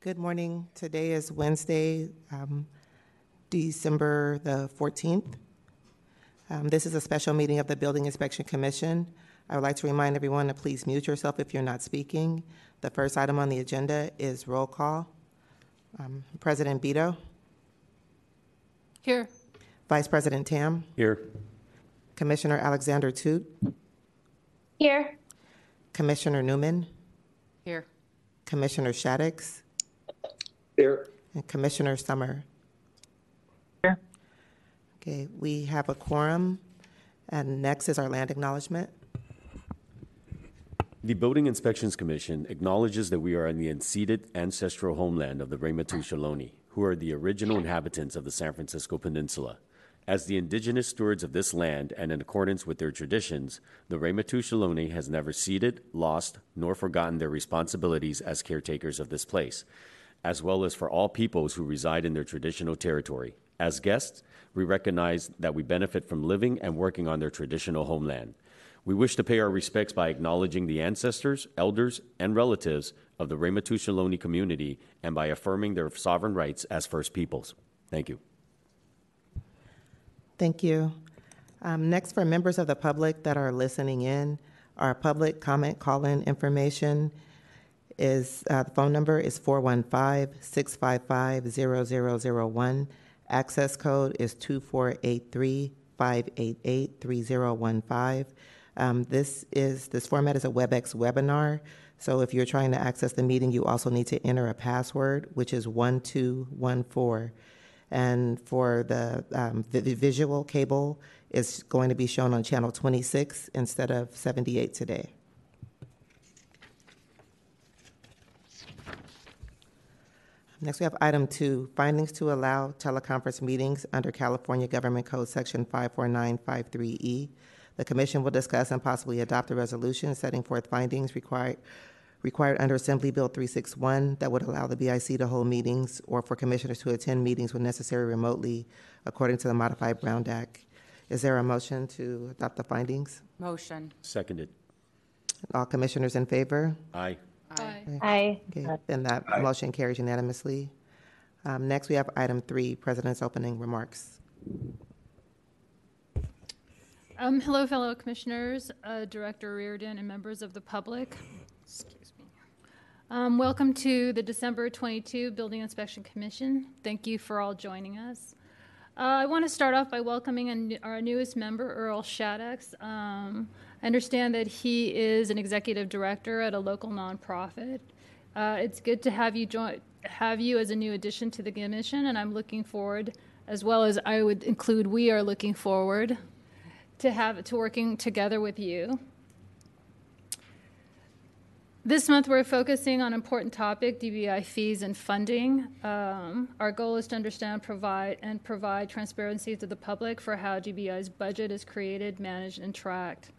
Good morning. Today is Wednesday, um, December the 14th. Um, This is a special meeting of the Building Inspection Commission. I would like to remind everyone to please mute yourself if you're not speaking. The first item on the agenda is roll call. Um, President Bito, Here. Vice President Tam, Here. Commissioner Alexander Tut, Here. Commissioner Neumann, Here. Commissioner Shaddix, Here. and Commissioner Sommer. Here. Okay, we have a quorum, and next is our land acknowledgement. The Building Inspections Commission acknowledges that we are in the unceded ancestral homeland of the Ramaytush Ohlone, who are the original inhabitants of the San Francisco Peninsula. As the indigenous stewards of this land and in accordance with their traditions, the Ramaytush Ohlone has never ceded, lost, nor forgotten their responsibilities as caretakers of this place, as well as for all peoples who reside in their traditional territory. As guests, we recognize that we benefit from living and working on their traditional homeland. We wish to pay our respects by acknowledging the ancestors, elders, and relatives of the Ramaytush Ohlone community and by affirming their sovereign rights as First Peoples. Thank you. Thank you. Um, Next, for members of the public that are listening in, our public comment call-in information is, uh, the phone number is 415-655-0001. Access code is 2483-588-3015. Um, This is, this format is a WebEx webinar, so if you're trying to access the meeting, you also need to enter a password, which is 1214. And for the um, vi- visual cable, is going to be shown on channel 26 instead of 78 today. Next, we have item two, findings to allow teleconference meetings under California Government Code Section 54953E. E. The commission will discuss and possibly adopt a resolution setting forth findings required, required under Assembly Bill 361 that would allow the BIC to hold meetings or for commissioners to attend meetings when necessary remotely according to the modified Brown Act. Is there a motion to adopt the findings? Motion. Seconded. All commissioners in favor? Aye. Aye. Aye. Okay, then that motion carries unanimously. Um, Next, we have item three, President's opening remarks. Um, hello, fellow commissioners, uh, Director Riordan, and members of the public. Excuse me. Um, welcome to the December 22 Building Inspection Commission. Thank you for all joining us. Uh, I want to start off by welcoming an- our newest member, Earl Shaddix. Um, I understand that he is an executive director at a local nonprofit. Uh, it's good to have you join, have you as a new addition to the commission, and I'm looking forward, as well as I would include, we are looking forward to have to working together with you. This month, we're focusing on important topic, DBI fees and funding. Um, our goal is to understand, provide, and provide transparency to the public for how DBI's budget is created, managed, and tracked.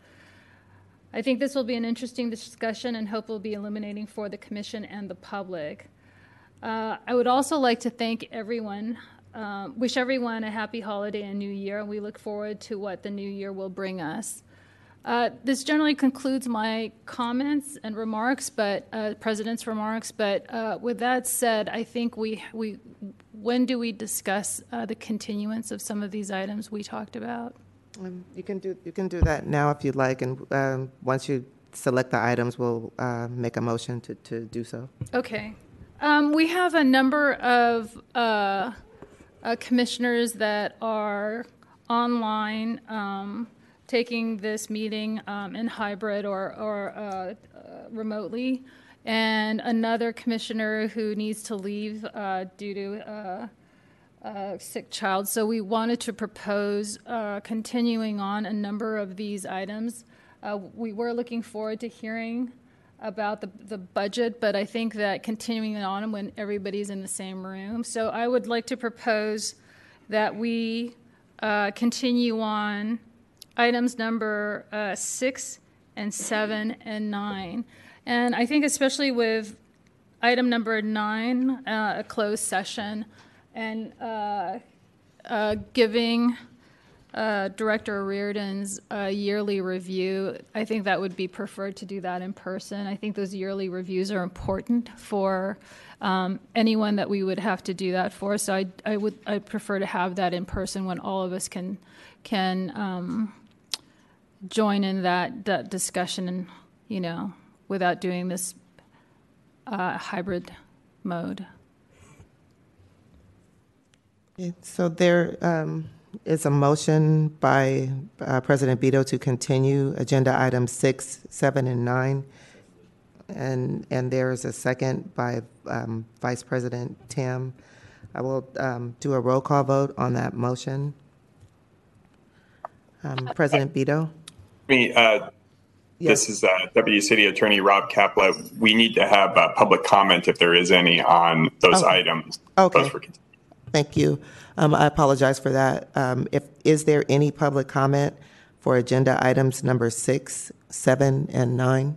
I think this will be an interesting discussion and hope will be illuminating for the commission and the public. Uh, I would also like to thank everyone, um, wish everyone a happy holiday and new year, and we look forward to what the new year will bring us. Uh, this generally concludes my comments and remarks, but uh, president's remarks. But uh, with that said, I think we we when do we discuss uh, the continuance of some of these items we talked about? Um, You can do, you can do that now if you'd like, and um, once you select the items, we'll uh, make a motion to, to do so. Okay. Um, we have a number of uh, uh, commissioners that are online um, taking this meeting um, in hybrid or, or uh, uh, remotely, and another commissioner who needs to leave uh, due to uh, sick child. So we wanted to propose uh, continuing on a number of these items. Uh, we were looking forward to hearing about the, the budget, but I think that continuing on when everybody's in the same room. So I would like to propose that we uh, continue on items number uh, six and seven and nine. And I think especially with item number nine, uh, a closed session, and uh, uh, giving uh, Director Riordan's uh, yearly review, I think that would be preferred to do that in person. I think those yearly reviews are important for um, anyone that we would have to do that for. So I, I would I prefer to have that in person when all of us can can um, join in that that discussion and you know without doing this uh, hybrid mode. Okay, So there um, is a motion by uh, President Bito to continue agenda items six, seven, and nine. And, and there is a second by um, Vice President Tam. I will um, do a roll call vote on that motion. Um, President Bito? Me, uh, Yes. this is uh, Deputy City Attorney Robb Kapla. We need to have uh, public comment if there is any on those Okay. items. Okay. Those for- Thank you. Um, I apologize for that. Um, if, is there any public comment for agenda items number six, seven, and nine?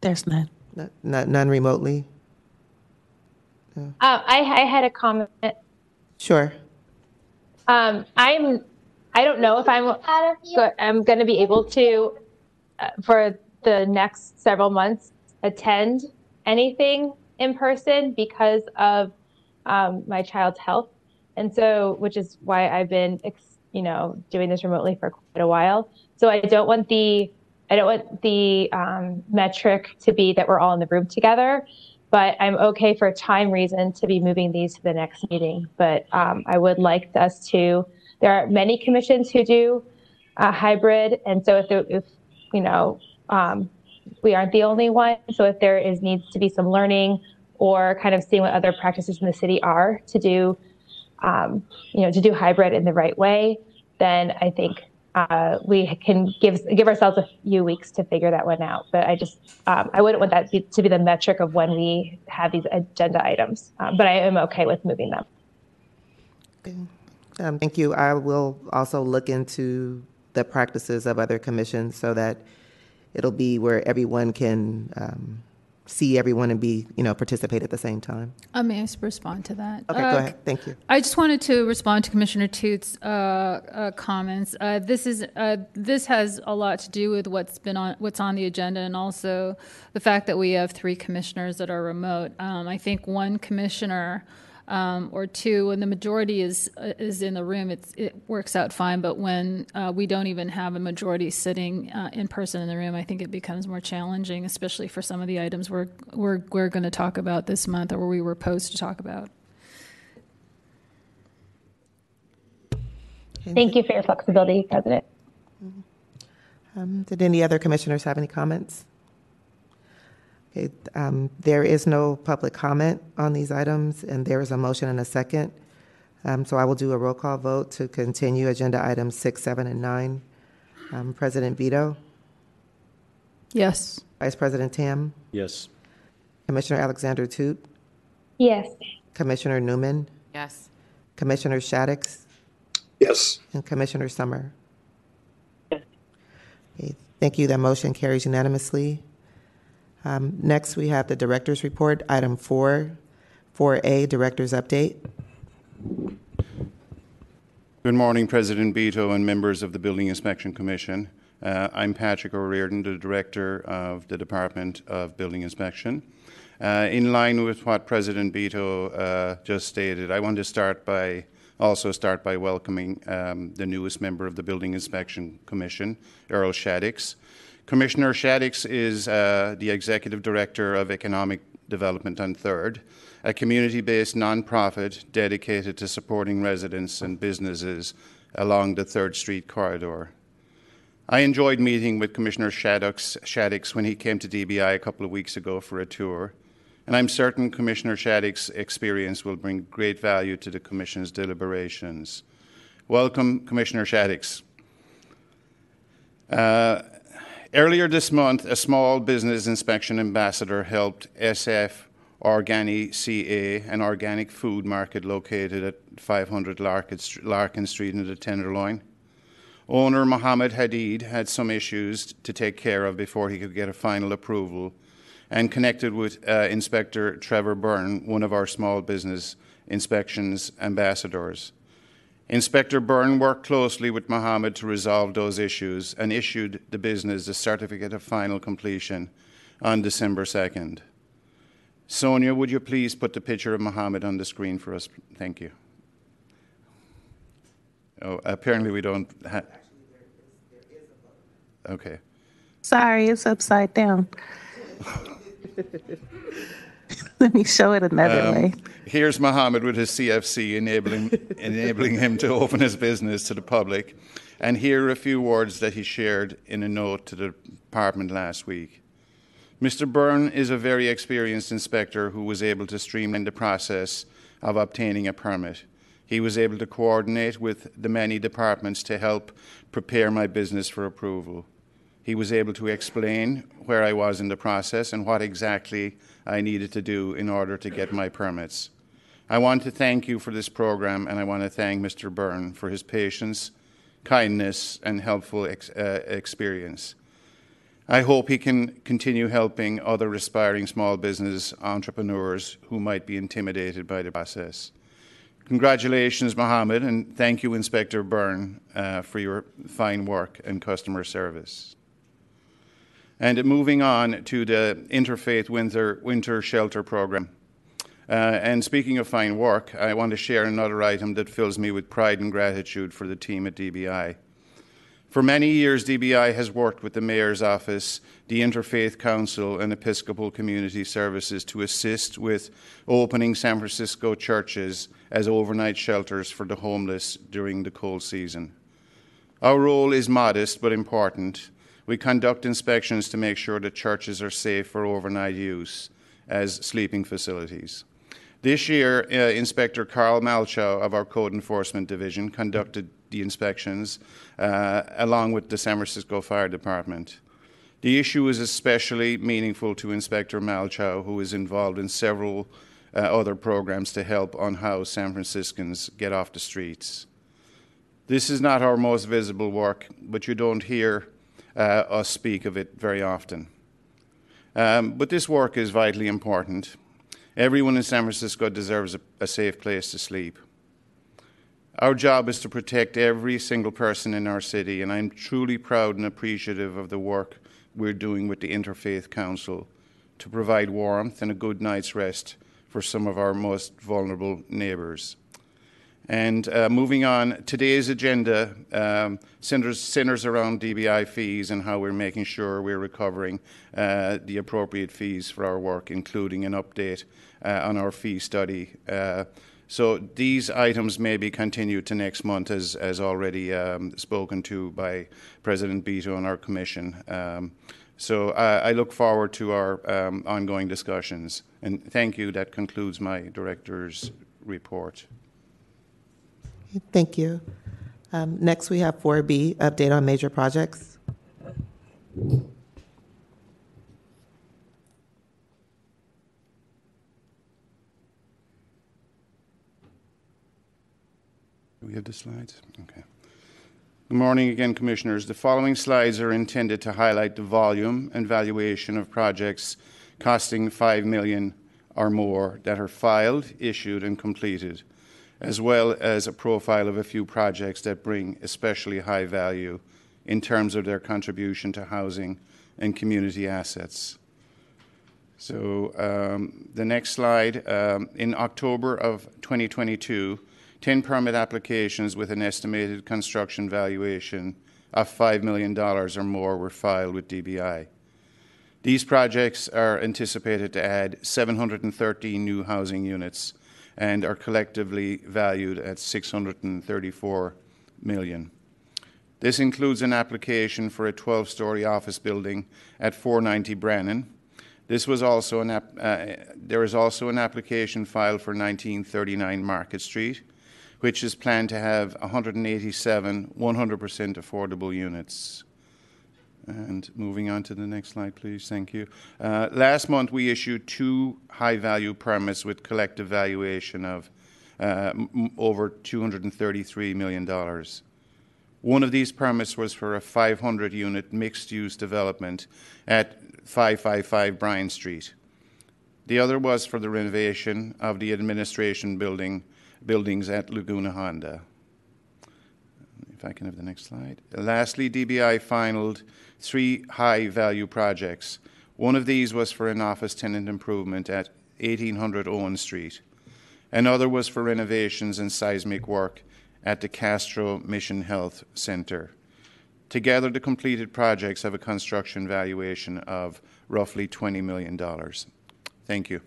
There's none. N- n- None remotely? Uh, I, I had a comment. Sure. Um, I'm, I don't know if I'm, go- I'm going to be able to, uh, for the next several months, attend anything in person because of um, my child's health. And so, which is why I've been, you know, doing this remotely for quite a while. So I don't want the, I don't want the um, metric to be that we're all in the room together. but I'm okay for time reason to be moving these to the next meeting. But um, I would like us to. There are many commissions who do a hybrid, and so if, if you know, um, we aren't the only one. So if there is needs to be some learning or kind of seeing what other practices in the city are to do, um, you know, to do hybrid in the right way, then I think uh, we can give give ourselves a few weeks to figure that one out. But I just um, I wouldn't want that be, to be the metric of when we have these agenda items. Um, but I am okay with moving them. Um, Thank you. I will also look into the practices of other commissions so that it'll be where everyone can um, see everyone and be, you know, participate at the same time. I may respond to that? Okay, Uh, go ahead. Thank you. I just wanted to respond to Commissioner Tut's uh, uh, comments. Uh, this is uh, this has a lot to do with what's been on what's on the agenda, and also the fact that we have three commissioners that are remote. Um, I think one commissioner um, or two, when the majority is uh, is in the room, it's, it works out fine. But when uh, we don't even have a majority sitting uh, in person in the room, I think it becomes more challenging, especially for some of the items we're we're, we're going to talk about this month, or we were posed to talk about. Thank you for your flexibility, President. Um, Did any other commissioners have any comments? Okay, um, there is no public comment on these items, and there is a motion and a second. Um, So I will do a roll call vote to continue agenda items six, seven, and nine. Um, President Bito, Yes. Vice President Tam, Yes. Commissioner Alexander Tut, Yes. Commissioner Neumann, Yes. Commissioner Shaddix, Yes. and Commissioner Sommer. Okay, Thank you. That motion carries unanimously. Um, Next, we have the Director's Report, item four, 4A, Director's Update. Good morning, President Bito and members of the Building Inspection Commission. Uh, I'm Patrick O'Riordan, the Director of the Department of Building Inspection. Uh, in line with what President Bito uh, just stated, I want to start by also start by welcoming um, the newest member of the Building Inspection Commission, Earl Shaddix. Commissioner Shaddix is uh, the Executive Director of Economic Development on Third, a community based nonprofit dedicated to supporting residents and businesses along the Third Street corridor. I enjoyed meeting with Commissioner Shaddix, Shaddix when he came to DBI a couple of weeks ago for a tour, and I'm certain Commissioner Shaddix's experience will bring great value to the Commission's deliberations. Welcome, Commissioner Shaddix. Uh, Earlier this month, a small business inspection ambassador helped SF Organi CA, an organic food market located at 500 Larkin St- Larkin Street in the Tenderloin. Owner Mohammed Hadid had some issues to take care of before he could get a final approval and connected with uh, Inspector Trevor Byrne, one of our small business inspections ambassadors. Inspector Byrne worked closely with Mohammed to resolve those issues and issued the business a certificate of final completion on December 2nd. Sonia, would you please put the picture of Mohammed on the screen for us? Thank you. Oh, apparently we don't have. Okay. Sorry, it's upside down. Let me show it another um, way. Here's Mohammed with his CFC enabling, enabling him to open his business to the public. And here are a few words that he shared in a note to the department last week. Mr. Byrne is a very experienced inspector who was able to streamline the process of obtaining a permit. He was able to coordinate with the many departments to help prepare my business for approval. He was able to explain where I was in the process and what exactly I needed to do in order to get my permits. I want to thank you for this program and I want to thank Mr. Byrne for his patience, kindness, and helpful ex- uh, experience. I hope he can continue helping other aspiring small business entrepreneurs who might be intimidated by the process. Congratulations, Mohammed, and thank you, Inspector Byrne, uh, for your fine work and customer service. And moving on to the Interfaith Winter, Winter Shelter Program. Uh, and speaking of fine work, I want to share another item that fills me with pride and gratitude for the team at DBI. For many years, DBI has worked with the Mayor's Office, the Interfaith Council, and Episcopal Community Services to assist with opening San Francisco churches as overnight shelters for the homeless during the cold season. Our role is modest but important we conduct inspections to make sure that churches are safe for overnight use as sleeping facilities. This year, uh, Inspector Carl Malchow of our Code Enforcement Division conducted the inspections uh, along with the San Francisco Fire Department. The issue is especially meaningful to Inspector Malchow, who is involved in several uh, other programs to help unhouse San Franciscans get off the streets. This is not our most visible work, but you don't hear uh, us speak of it very often. Um, but this work is vitally important. Everyone in San Francisco deserves a, a safe place to sleep. Our job is to protect every single person in our city, and I'm truly proud and appreciative of the work we're doing with the Interfaith Council to provide warmth and a good night's rest for some of our most vulnerable neighbours. And uh, moving on, today's agenda um, centers, centers, around DBI fees and how we're making sure we're recovering uh, the appropriate fees for our work, including an update uh, on our fee study. Uh, so these items may be continued to next month, as, as already um, spoken to by President Bito and our Commission. Um, so I look forward to our um, ongoing discussions. And thank you. That concludes my director's report. Thank you. Um, next, we have 4B, update on major projects. We have the slides? Okay. Good morning again, Commissioners. The following slides are intended to highlight the volume and valuation of projects costing 5 million or more that are filed, issued, and completed as well as a profile of a few projects that bring especially high value in terms of their contribution to housing and community assets. So, um, the next slide. Um, in October of 2022, 10 permit applications with an estimated construction valuation of $5 million or more were filed with DBI. These projects are anticipated to add 713 new housing units and are collectively valued at 634 million. This includes an application for a 12-story office building at 490 Brannan. This was also an uh, there is also an application filed for 1939 Market Street, which is planned to have 187 100% affordable units. And moving on to the next slide, please. Thank you. Uh, last month, we issued two high value permits with collective valuation of uh, over $233 million. One of these permits was for a 500 unit mixed use development at 555 Bryant Street. The other was for the renovation of the administration building buildings at Laguna Honda. If I can have the next slide. Lastly, DBI finalized three high value projects. One of these was for an office tenant improvement at 1800 Owen Street. Another was for renovations and seismic work at the Castro Mission Health Center. Together, the completed projects have a construction valuation of roughly $20 million. Thank you.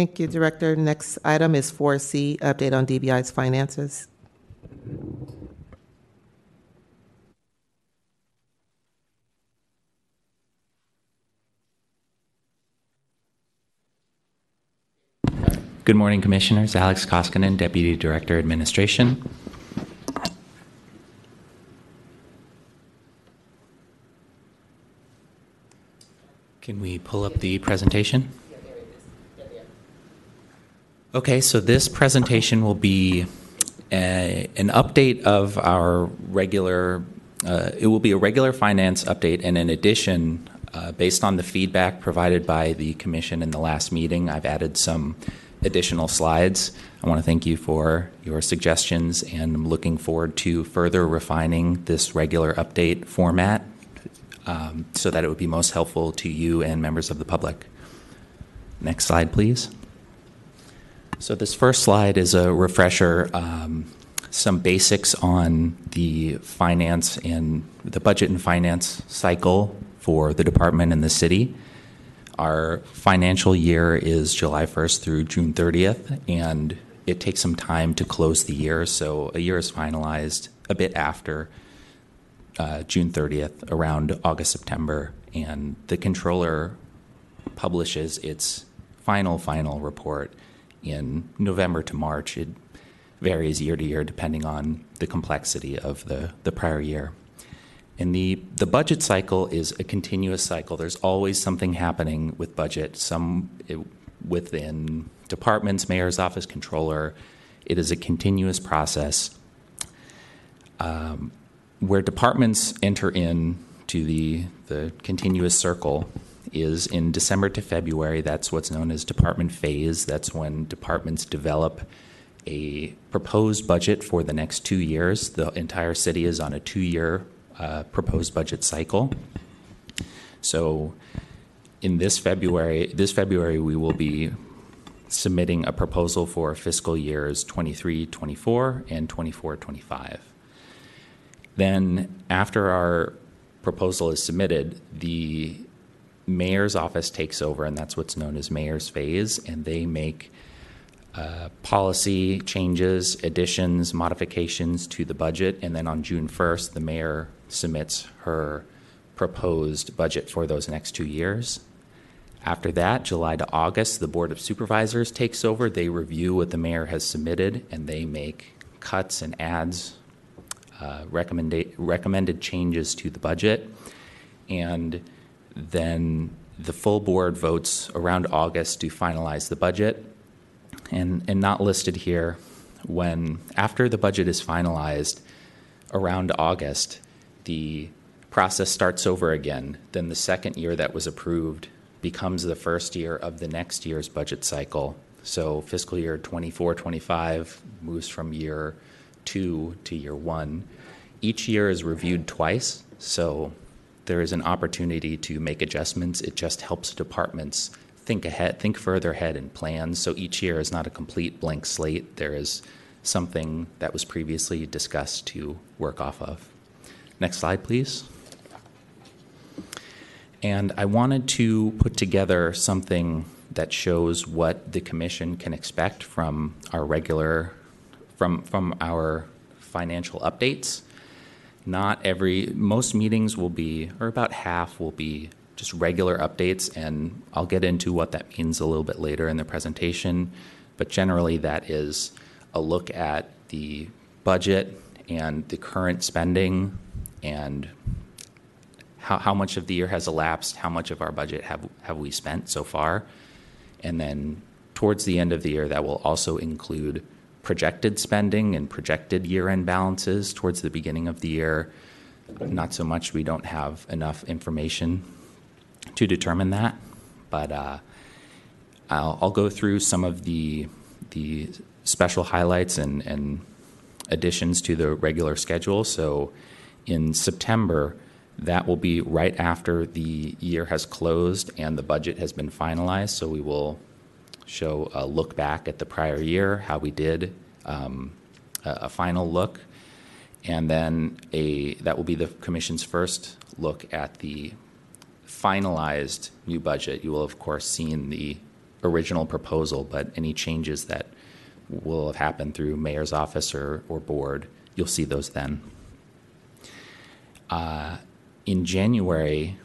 Thank you, Director. Next item is 4C, update on DBI's finances. Good morning, Commissioners. Alex Koskinen, Deputy Director, Administration. Can we pull up the presentation? Okay, so this presentation will be a, an update of our regular, uh, it will be a regular finance update, and in addition, uh, based on the feedback provided by the Commission in the last meeting, I've added some additional slides. I want to thank you for your suggestions, and I'm looking forward to further refining this regular update format um, so that it would be most helpful to you and members of the public. Next slide, please. So, this first slide is a refresher, um, some basics on the finance and the budget and finance cycle for the department and the city. Our financial year is July 1st through June 30th, and it takes some time to close the year. So, a year is finalized a bit after uh, June 30th, around August, September, and the controller publishes its final, final report in November to March. It varies year to year depending on the complexity of the, the prior year. And the, the budget cycle is a continuous cycle. There's always something happening with budget, some it, within departments, mayor's office, controller. It is a continuous process. Um, where departments enter into the, the continuous circle is in December to February. That's what's known as department phase. That's when departments develop a proposed budget for the next two years. The entire city is on a two year uh, proposed budget cycle. So, in this February, this February, we will be submitting a proposal for fiscal years 23 24 and 24 25. Then, after our proposal is submitted, the mayor's office takes over, and that's what's known as mayor's phase, and they make uh, policy changes, additions, modifications to the budget, and then on June 1st, the mayor submits her proposed budget for those next two years. After that, July to August, the Board of Supervisors takes over. They review what the mayor has submitted and they make cuts and adds, uh, recommended changes to the budget. And then the full board votes around August to finalize the budget. And, and not listed here, when after the budget is finalized around August, the process starts over again. Then the second year that was approved becomes the first year of the next year's budget cycle. So fiscal year 24 25 moves from year two to year one. Each year is reviewed twice. So there is an opportunity to make adjustments. It just helps departments think ahead, think further ahead and plan. So each year is not a complete blank slate. There is something that was previously discussed to work off of. Next slide, please. And I wanted to put together something that shows what the commission can expect from our regular from from our financial updates not every, most meetings will be, or about half will be just regular updates, and I'll get into what that means a little bit later in the presentation. But generally, that is a look at the budget and the current spending and how, how much of the year has elapsed, how much of our budget have, have we spent so far. And then towards the end of the year, that will also include projected spending and projected year end balances towards the beginning of the year. Not so much, we don't have enough information to determine that. But uh, I'll, I'll go through some of the the special highlights and, and additions to the regular schedule. So in September, that will be right after the year has closed and the budget has been finalized. So we will show a look back at the prior year, how we did, um, a, a final look, and then a that will be the commission's first look at the finalized new budget. You will of course seen the original proposal, but any changes that will have happened through mayor's office or, or board, you'll see those then. Uh, in January,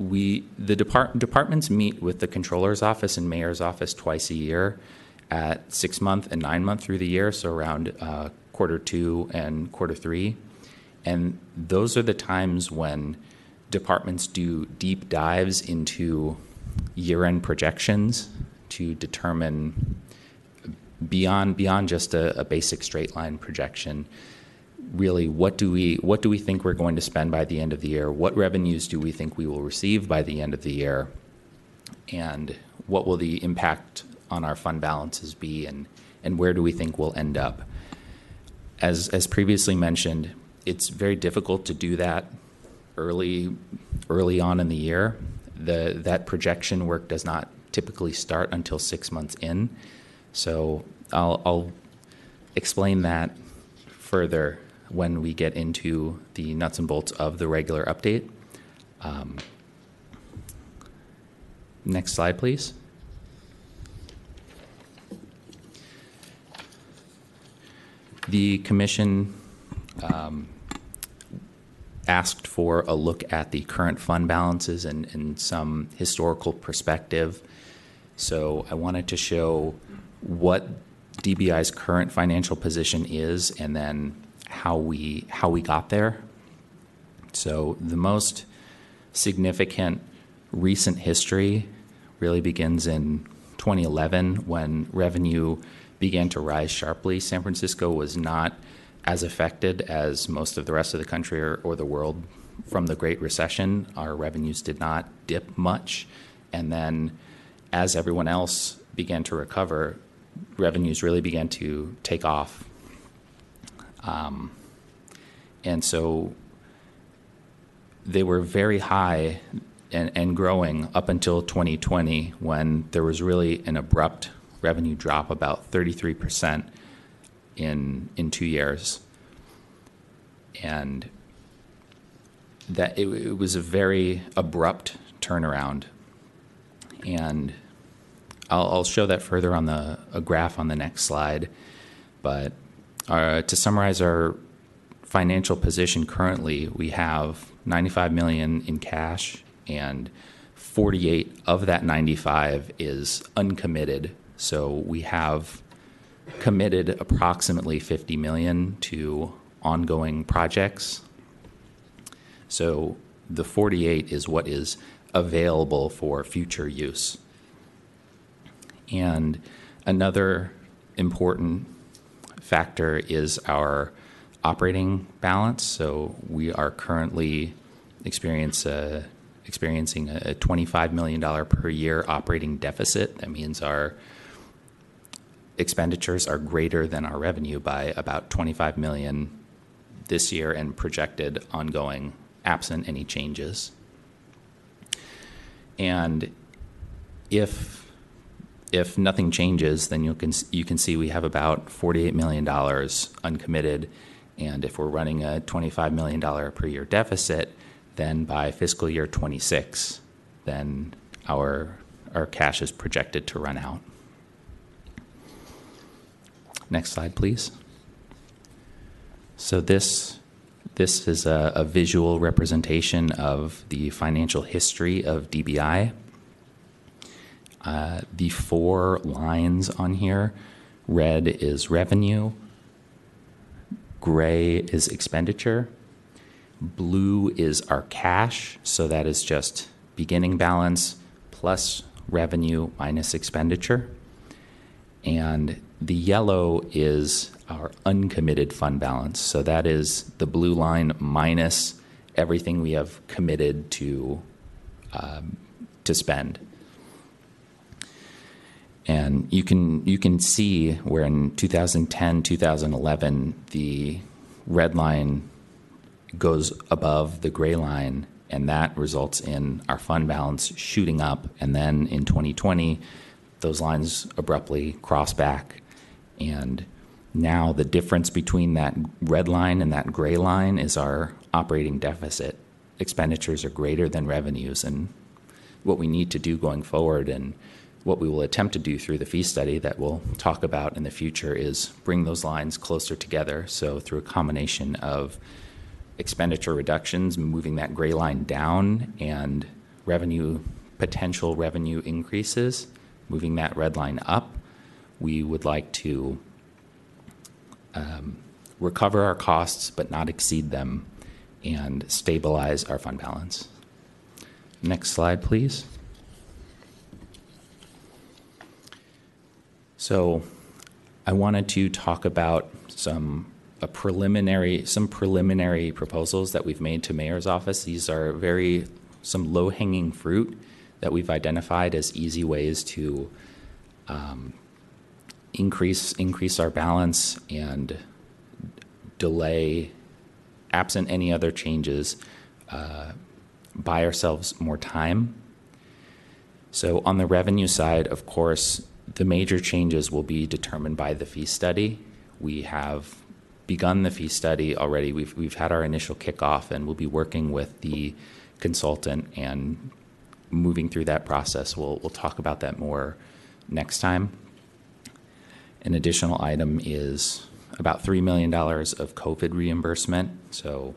we the depart, departments meet with the controller's office and mayor's office twice a year at six month and nine month through the year, so around uh, quarter two and quarter three. And those are the times when departments do deep dives into year end projections to determine beyond beyond just a, a, basic straight line projection really what do we what do we think we're going to spend by the end of the year? What revenues do we think we will receive by the end of the year? And what will the impact on our fund balances be? And and where do we think we'll end up? As as previously mentioned it's very difficult to do that early early on in the year. The that projection work does not typically start until six months in. So I'll, I'll explain that further when we get into the nuts and bolts of the regular update. Um, next slide, please. The commission um, asked for a look at the current fund balances and, and some historical perspective. So I wanted to show what DBI's current financial position is and then how we how we got there. So the most significant recent history really begins in 2011 when revenue began to rise sharply. San Francisco was not as affected as most of the rest of the country or, or, the world from the Great Recession. Our revenues did not dip much. And then, as everyone else began to recover, revenues really began to take off. Um, and so they were very high and, and growing up until 2020 when there was really an abrupt revenue drop, about 33 percent in in two years, and that it, it was a very abrupt turnaround, and I'll, I'll, show that further on the a graph on the next slide. But uh, to summarize our financial position currently, we have 95 million in cash, and 48 of that 95 is uncommitted. So we have committed approximately 50 million to ongoing projects. So the 48 is what is available for future use. And another important factor is our operating balance. So we are currently experience uh, a, experiencing a $25 million per year operating deficit. That means our expenditures are greater than our revenue by about 25 million this year and projected ongoing absent any changes. And if if nothing changes, then you can you can see we have about 48 million dollars uncommitted, and if we're running a 25 million dollar per year deficit, then by fiscal year 26, then our our cash is projected to run out. Next slide, please. So this this is a, a, visual representation of the financial history of DBI. Uh, the four lines on here. Red is revenue, gray is expenditure, blue is our cash, so that is just beginning balance plus revenue minus expenditure, and the yellow is our uncommitted fund balance. So that is the blue line minus everything we have committed to um, to spend. And you can you can see where in 2010, 2011, the red line goes above the gray line, and that results in our fund balance shooting up. And then in 2020, those lines abruptly cross back, and now the difference between that red line and that gray line is our operating deficit. Expenditures are greater than revenues, and what we need to do going forward and what we will attempt to do through the fee study that we'll talk about in the future is bring those lines closer together. So, through a combination of expenditure reductions, moving that gray line down, and revenue potential revenue increases, moving that red line up, we would like to um, recover our costs but not exceed them and stabilize our fund balance. Next slide, please. So, I wanted to talk about some a preliminary some preliminary proposals that we've made to mayor's office. These are very some low hanging fruit that we've identified as easy ways to um, increase increase our balance and delay, absent any other changes, uh, buy ourselves more time. So on the revenue side, of course, the major changes will be determined by the fee study. We have begun the fee study already. We've we've had our initial kickoff, and we'll be working with the consultant and moving through that process. We'll we'll talk about that more next time. An additional item is about $3 million of COVID reimbursement. So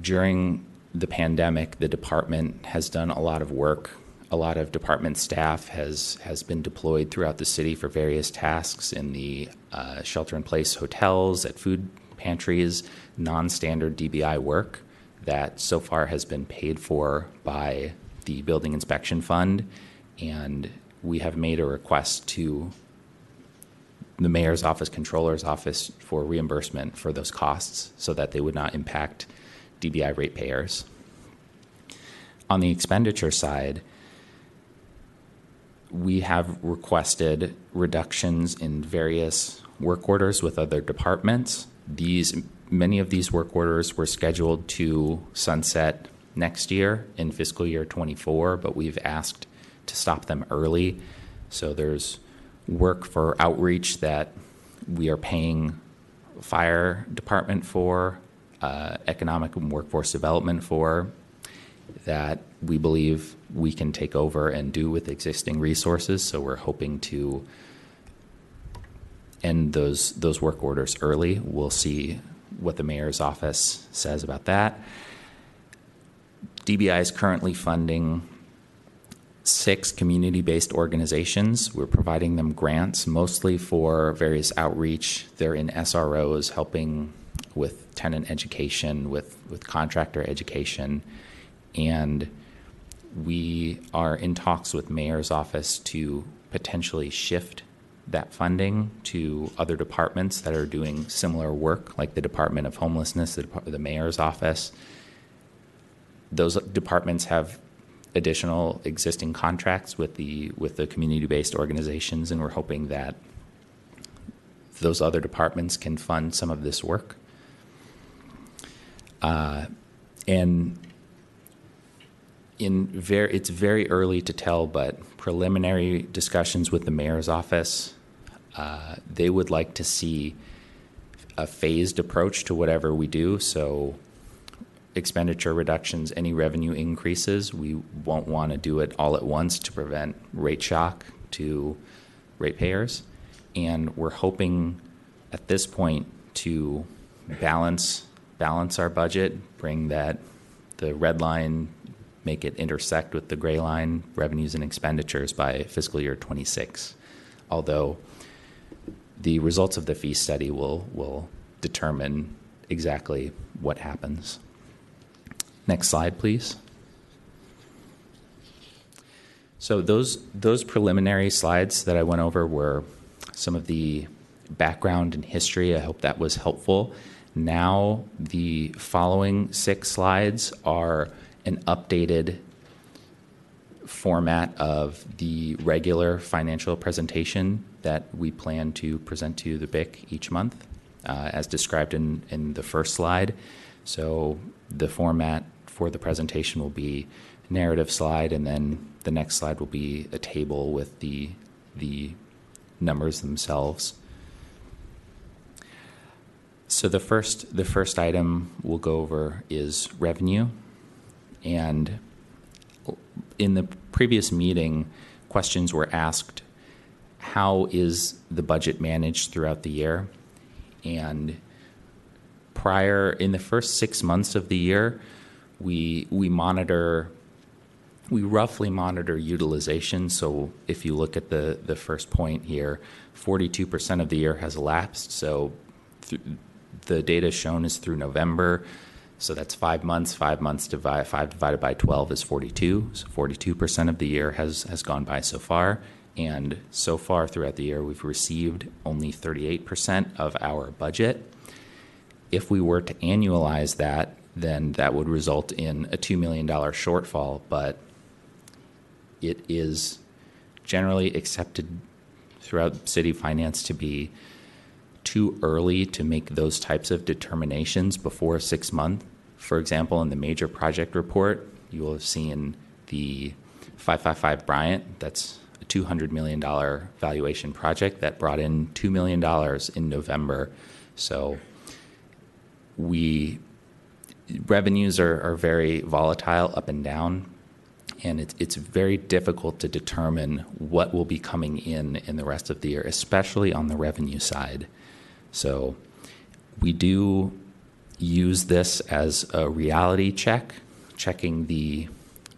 during the pandemic, the department has done a lot of work. A lot of department staff has has been deployed throughout the city for various tasks in the uh, shelter-in-place hotels, at food pantries, non-standard DBI work that so far has been paid for by the building inspection fund, and we have made a request to the mayor's office, controller's office for reimbursement for those costs so that they would not impact DBI ratepayers. On the expenditure side, we have requested reductions in various work orders with other departments. These many of these work orders were scheduled to sunset next year in fiscal year 24, but we've asked to stop them early. So there's work for outreach that we are paying fire department for, uh, economic and workforce development for, that we believe we can take over and do with existing resources. So we're hoping to end those those work orders early. We'll see what the mayor's office says about that. DBI is currently funding six community based organizations. We're providing them grants mostly for various outreach. They're in SROs helping with tenant education, with, with contractor education. And we are in talks with mayor's office to potentially shift that funding to other departments that are doing similar work, like the Department of Homelessness, the, the mayor's office. Those departments have additional existing contracts with the with the community-based organizations, and we're hoping that those other departments can fund some of this work. Uh, and in very, it's very early to tell, but preliminary discussions with the mayor's office, uh, they would like to see a phased approach to whatever we do. So expenditure reductions, any revenue increases, we won't want to do it all at once to prevent rate shock to ratepayers. And we're hoping at this point to balance balance our budget, bring that the red line, make it intersect with the gray line, revenues and expenditures by fiscal year 26. Although the results of the fee study will will determine exactly what happens. Next slide, please. So those those preliminary slides that I went over were some of the background and history. I hope that was helpful. Now the following six slides are an updated format of the regular financial presentation that we plan to present to the BIC each month, uh, as described in, in the first slide. So the format for the presentation will be narrative slide, and then the next slide will be a table with the the numbers themselves. So the first the first item we'll go over is revenue, and in the previous meeting, questions were asked: How is the budget managed throughout the year? And prior in the first six months of the year, we we monitor we roughly monitor utilization. So if you look at the the first point here, 42% of the year has elapsed. So th- the data shown is through November. So that's five months. Five months divided five divided by 12 is 42. So 42% of the year has has gone by so far. And so far throughout the year, we've received only 38% of our budget. If we were to annualize that, then that would result in a $2 million shortfall. But it is generally accepted throughout city finance to be too early to make those types of determinations before six months. For example, in the major project report, you will have seen the 555 Bryant, that's a $200 million valuation project that brought in $2 million in November. So we revenues are, are very volatile up and down and it's, it's very difficult to determine what will be coming in in the rest of the year, especially on the revenue side. So we do use this as a reality check, checking the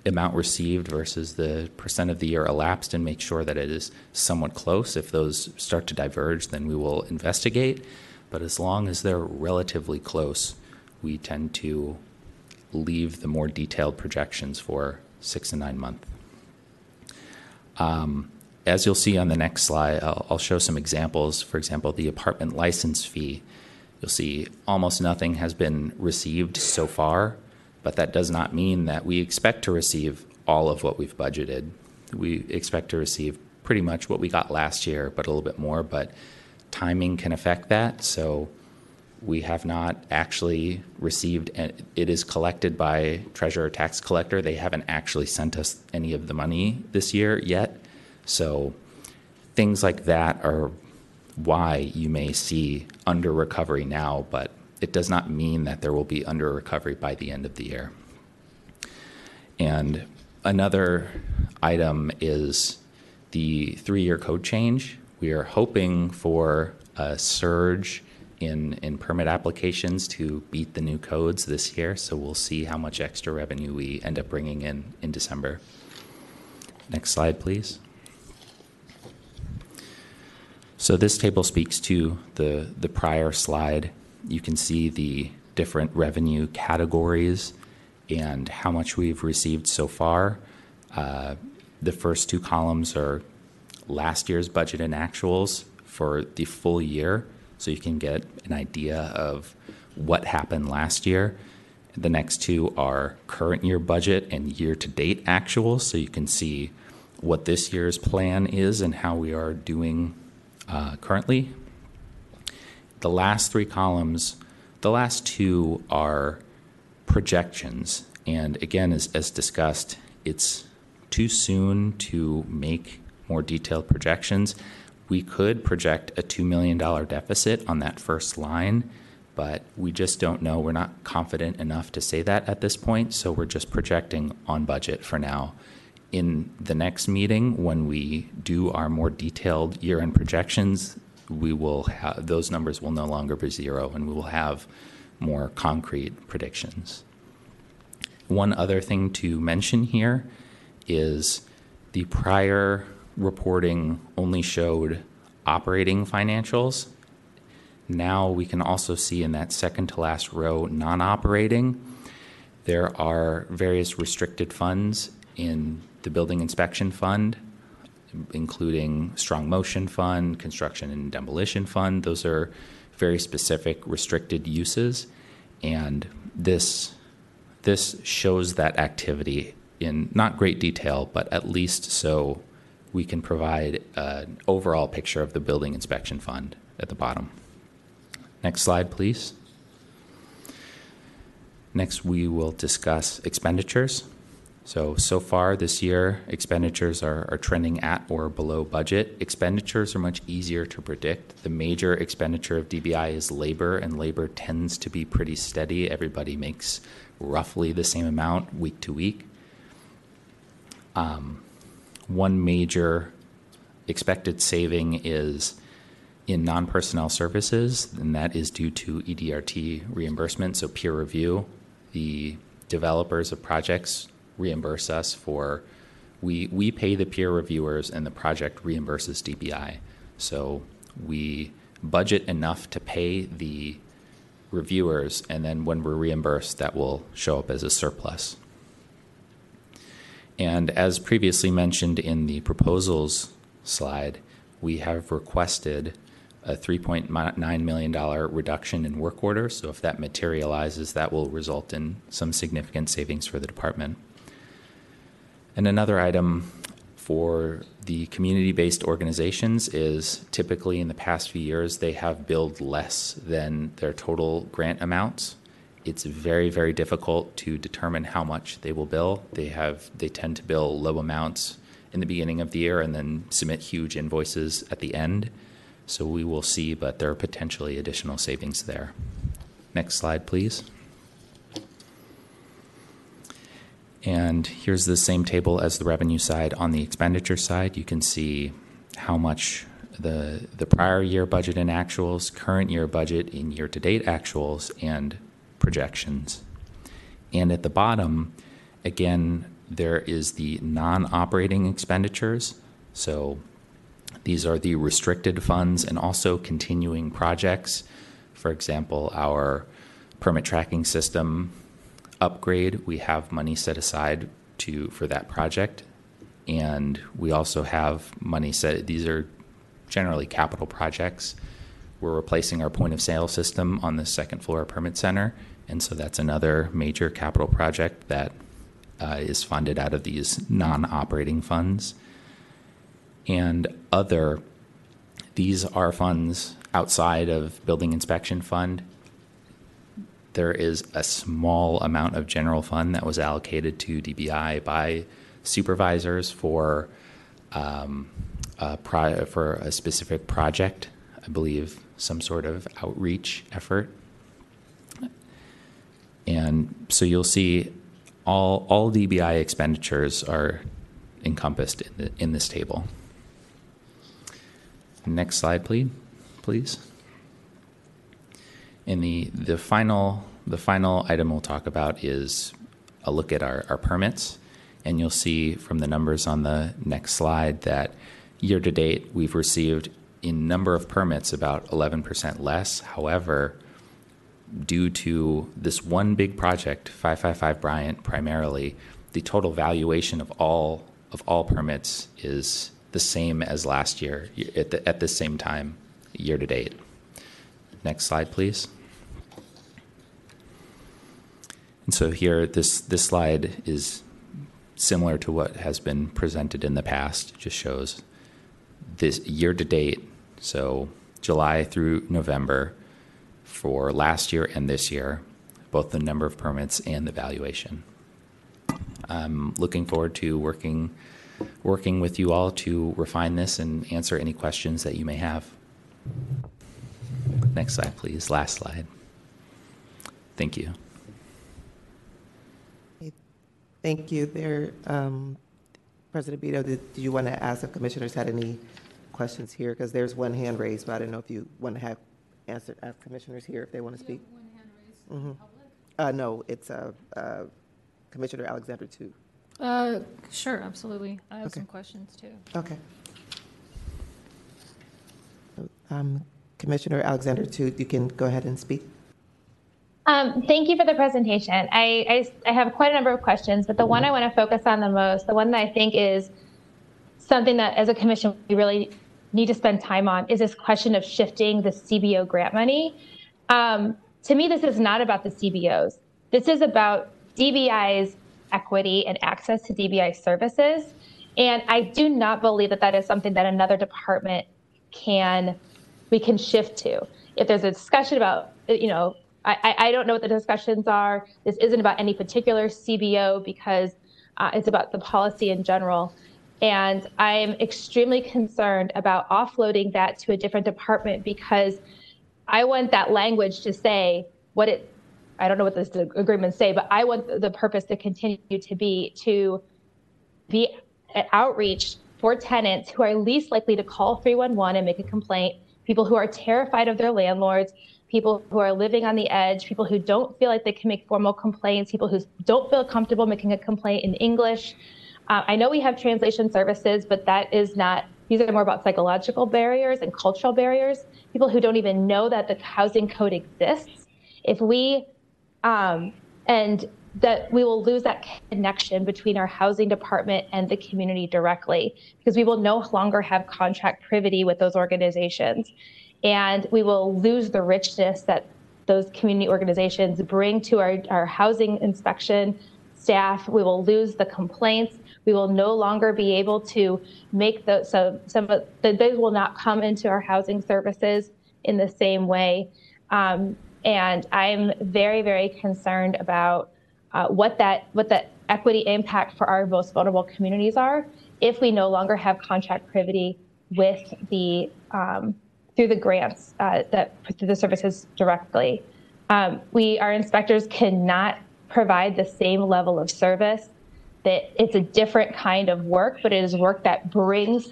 amount received versus the percent of the year elapsed and make sure that it is somewhat close. If those start to diverge, then we will investigate. But as long as they're relatively close, we tend to leave the more detailed projections for six and nine month. Um, as you'll see on the next slide, I'll, I'll, show some examples. For example, the apartment license fee. You'll see almost nothing has been received so far, but that does not mean that we expect to receive all of what we've budgeted. We expect to receive pretty much what we got last year, but a little bit more. But timing can affect that. So we have not actually received it is collected by treasurer tax collector they haven't actually sent us any of the money this year yet so things like that are why you may see under recovery now but it does not mean that there will be under recovery by the end of the year and another item is the three year code change we are hoping for a surge in, in permit applications to beat the new codes this year. So we'll see how much extra revenue we end up bringing in in December. Next slide, please. So this table speaks to the, the prior slide. You can see the different revenue categories and how much we've received so far. Uh, the first two columns are last year's budget and actuals for the full year so you can get an idea of what happened last year. The next two are current year budget and year to date actuals, so you can see what this year's plan is and how we are doing uh, currently. The last three columns, the last two are projections. And again, as, as discussed, it's too soon to make more detailed projections we could project a $2 million deficit on that first line, but we just don't know. We're not confident enough to say that at this point, so we're just projecting on budget for now. In the next meeting, when we do our more detailed year end projections, we will have those numbers will no longer be zero and we will have more concrete predictions. One other thing to mention here is the prior reporting only showed operating financials. Now we can also see in that second to last row non operating. There are various restricted funds in the building inspection fund, including strong motion fund, construction and demolition fund. Those are very specific restricted uses. And this this shows that activity in not great detail, but at least so we can provide an overall picture of the building inspection fund at the bottom. Next slide, please. Next, we will discuss expenditures. So, so far this year, expenditures are, are trending at or below budget. Expenditures are much easier to predict. The major expenditure of DBI is labor, and labor tends to be pretty steady. Everybody makes roughly the same amount week to week. Um, one major expected saving is in non personnel services, and that is due to EDRT reimbursement, so peer review. The developers of projects reimburse us for we we pay the peer reviewers and the project reimburses DBI. So we budget enough to pay the reviewers and then when we're reimbursed that will show up as a surplus. And as previously mentioned in the proposals slide, we have requested a $3.9 million reduction in work orders. So if that materializes, that will result in some significant savings for the department. And another item for the community based organizations is typically in the past few years, they have billed less than their total grant amounts. It's very, very difficult to determine how much they will bill. They have they tend to bill low amounts in the beginning of the year and then submit huge invoices at the end. So we will see, but there are potentially additional savings there. Next slide, please. And here's the same table as the revenue side. On the expenditure side, you can see how much the the prior year budget and actuals, current year budget in year to date actuals, and projections. And at the bottom, again, there is the non operating expenditures. So these are the restricted funds and also continuing projects. For example, our permit tracking system upgrade, we have money set aside to for that project. And we also have money set these are generally capital projects. We're replacing our point of sale system on the second floor permit center, and so that's another major capital project that uh, is funded out of these non-operating funds. And other, these are funds outside of building inspection fund. There is a small amount of general fund that was allocated to DBI by supervisors for um, a pro- for a specific project. I believe some sort of outreach effort. And so you'll see all all DBI expenditures are encompassed in, the, in this table. Next slide, please. Please. And the the final the final item we'll talk about is a look at our, our permits. And you'll see from the numbers on the next slide that year to date we've received in number of permits about 11% less. However, due to this one big project, 555 Bryant primarily, the total valuation of all of all permits is the same as last year at the, at same time year to date. Next slide, please. And so here, this this slide is similar to what has been presented in the past. Just shows this year to date, so July through November, for last year and this year, both the number of permits and the valuation. I'm looking forward to working working with you all to refine this and answer any questions that you may have. Next slide, please. Last slide. Thank you. Thank you. There, um, President Bito, did, do you want to ask if commissioners had any questions here? Because there's one hand raised, but I don't know if you want to have answer, ask commissioners here if they want to speak. Mhm. Uh, no, it's, uh, uh, Commissioner Alexander Tut. Uh, sure, absolutely. I have Okay. some questions too. Okay. Um, Commissioner Alexander Tut, you can go ahead and speak. Um, thank you for the presentation. I, I, I have quite a number of questions, but the one I want to focus on the most, the one that I think is something that as a commission we really need to spend time on, is this question of shifting the CBO grant money. Um, to me, this is not about the CBOs. This is about DBI's equity and access to DBI services. And I do not believe that that is something that another department can we can shift to. If there's a discussion about, you know, I, I don't know what the discussions are. This isn't about any particular CBO because uh, it's about the policy in general. And I'm extremely concerned about offloading that to a different department because I want that language to say what it, I don't know what this agreements say, but I want the purpose to continue to be to be an outreach for tenants who are least likely to call 311 and make a complaint, people who are terrified of their landlords, people who are living on the edge, people who don't feel like they can make formal complaints, people who don't feel comfortable making a complaint in English. Uh, I know we have translation services, but that is not, these are more about psychological barriers and cultural barriers. People who don't even know that the housing code exists. If we, um, and that we will lose that connection between our housing department and the community directly because we will no longer have contract privity with those organizations. And we will lose the richness that those community organizations bring to our, our housing inspection staff. We will lose the complaints. We will no longer be able to make those, so some of the, those will not come into our housing services in the same way. Um, and I'm very, very concerned about uh, what that what that equity impact for our most vulnerable communities are if we no longer have contract privity with the um, through the grants uh, that through the services directly. Um, we our inspectors cannot provide the same level of service. That it's a different kind of work, but it is work that brings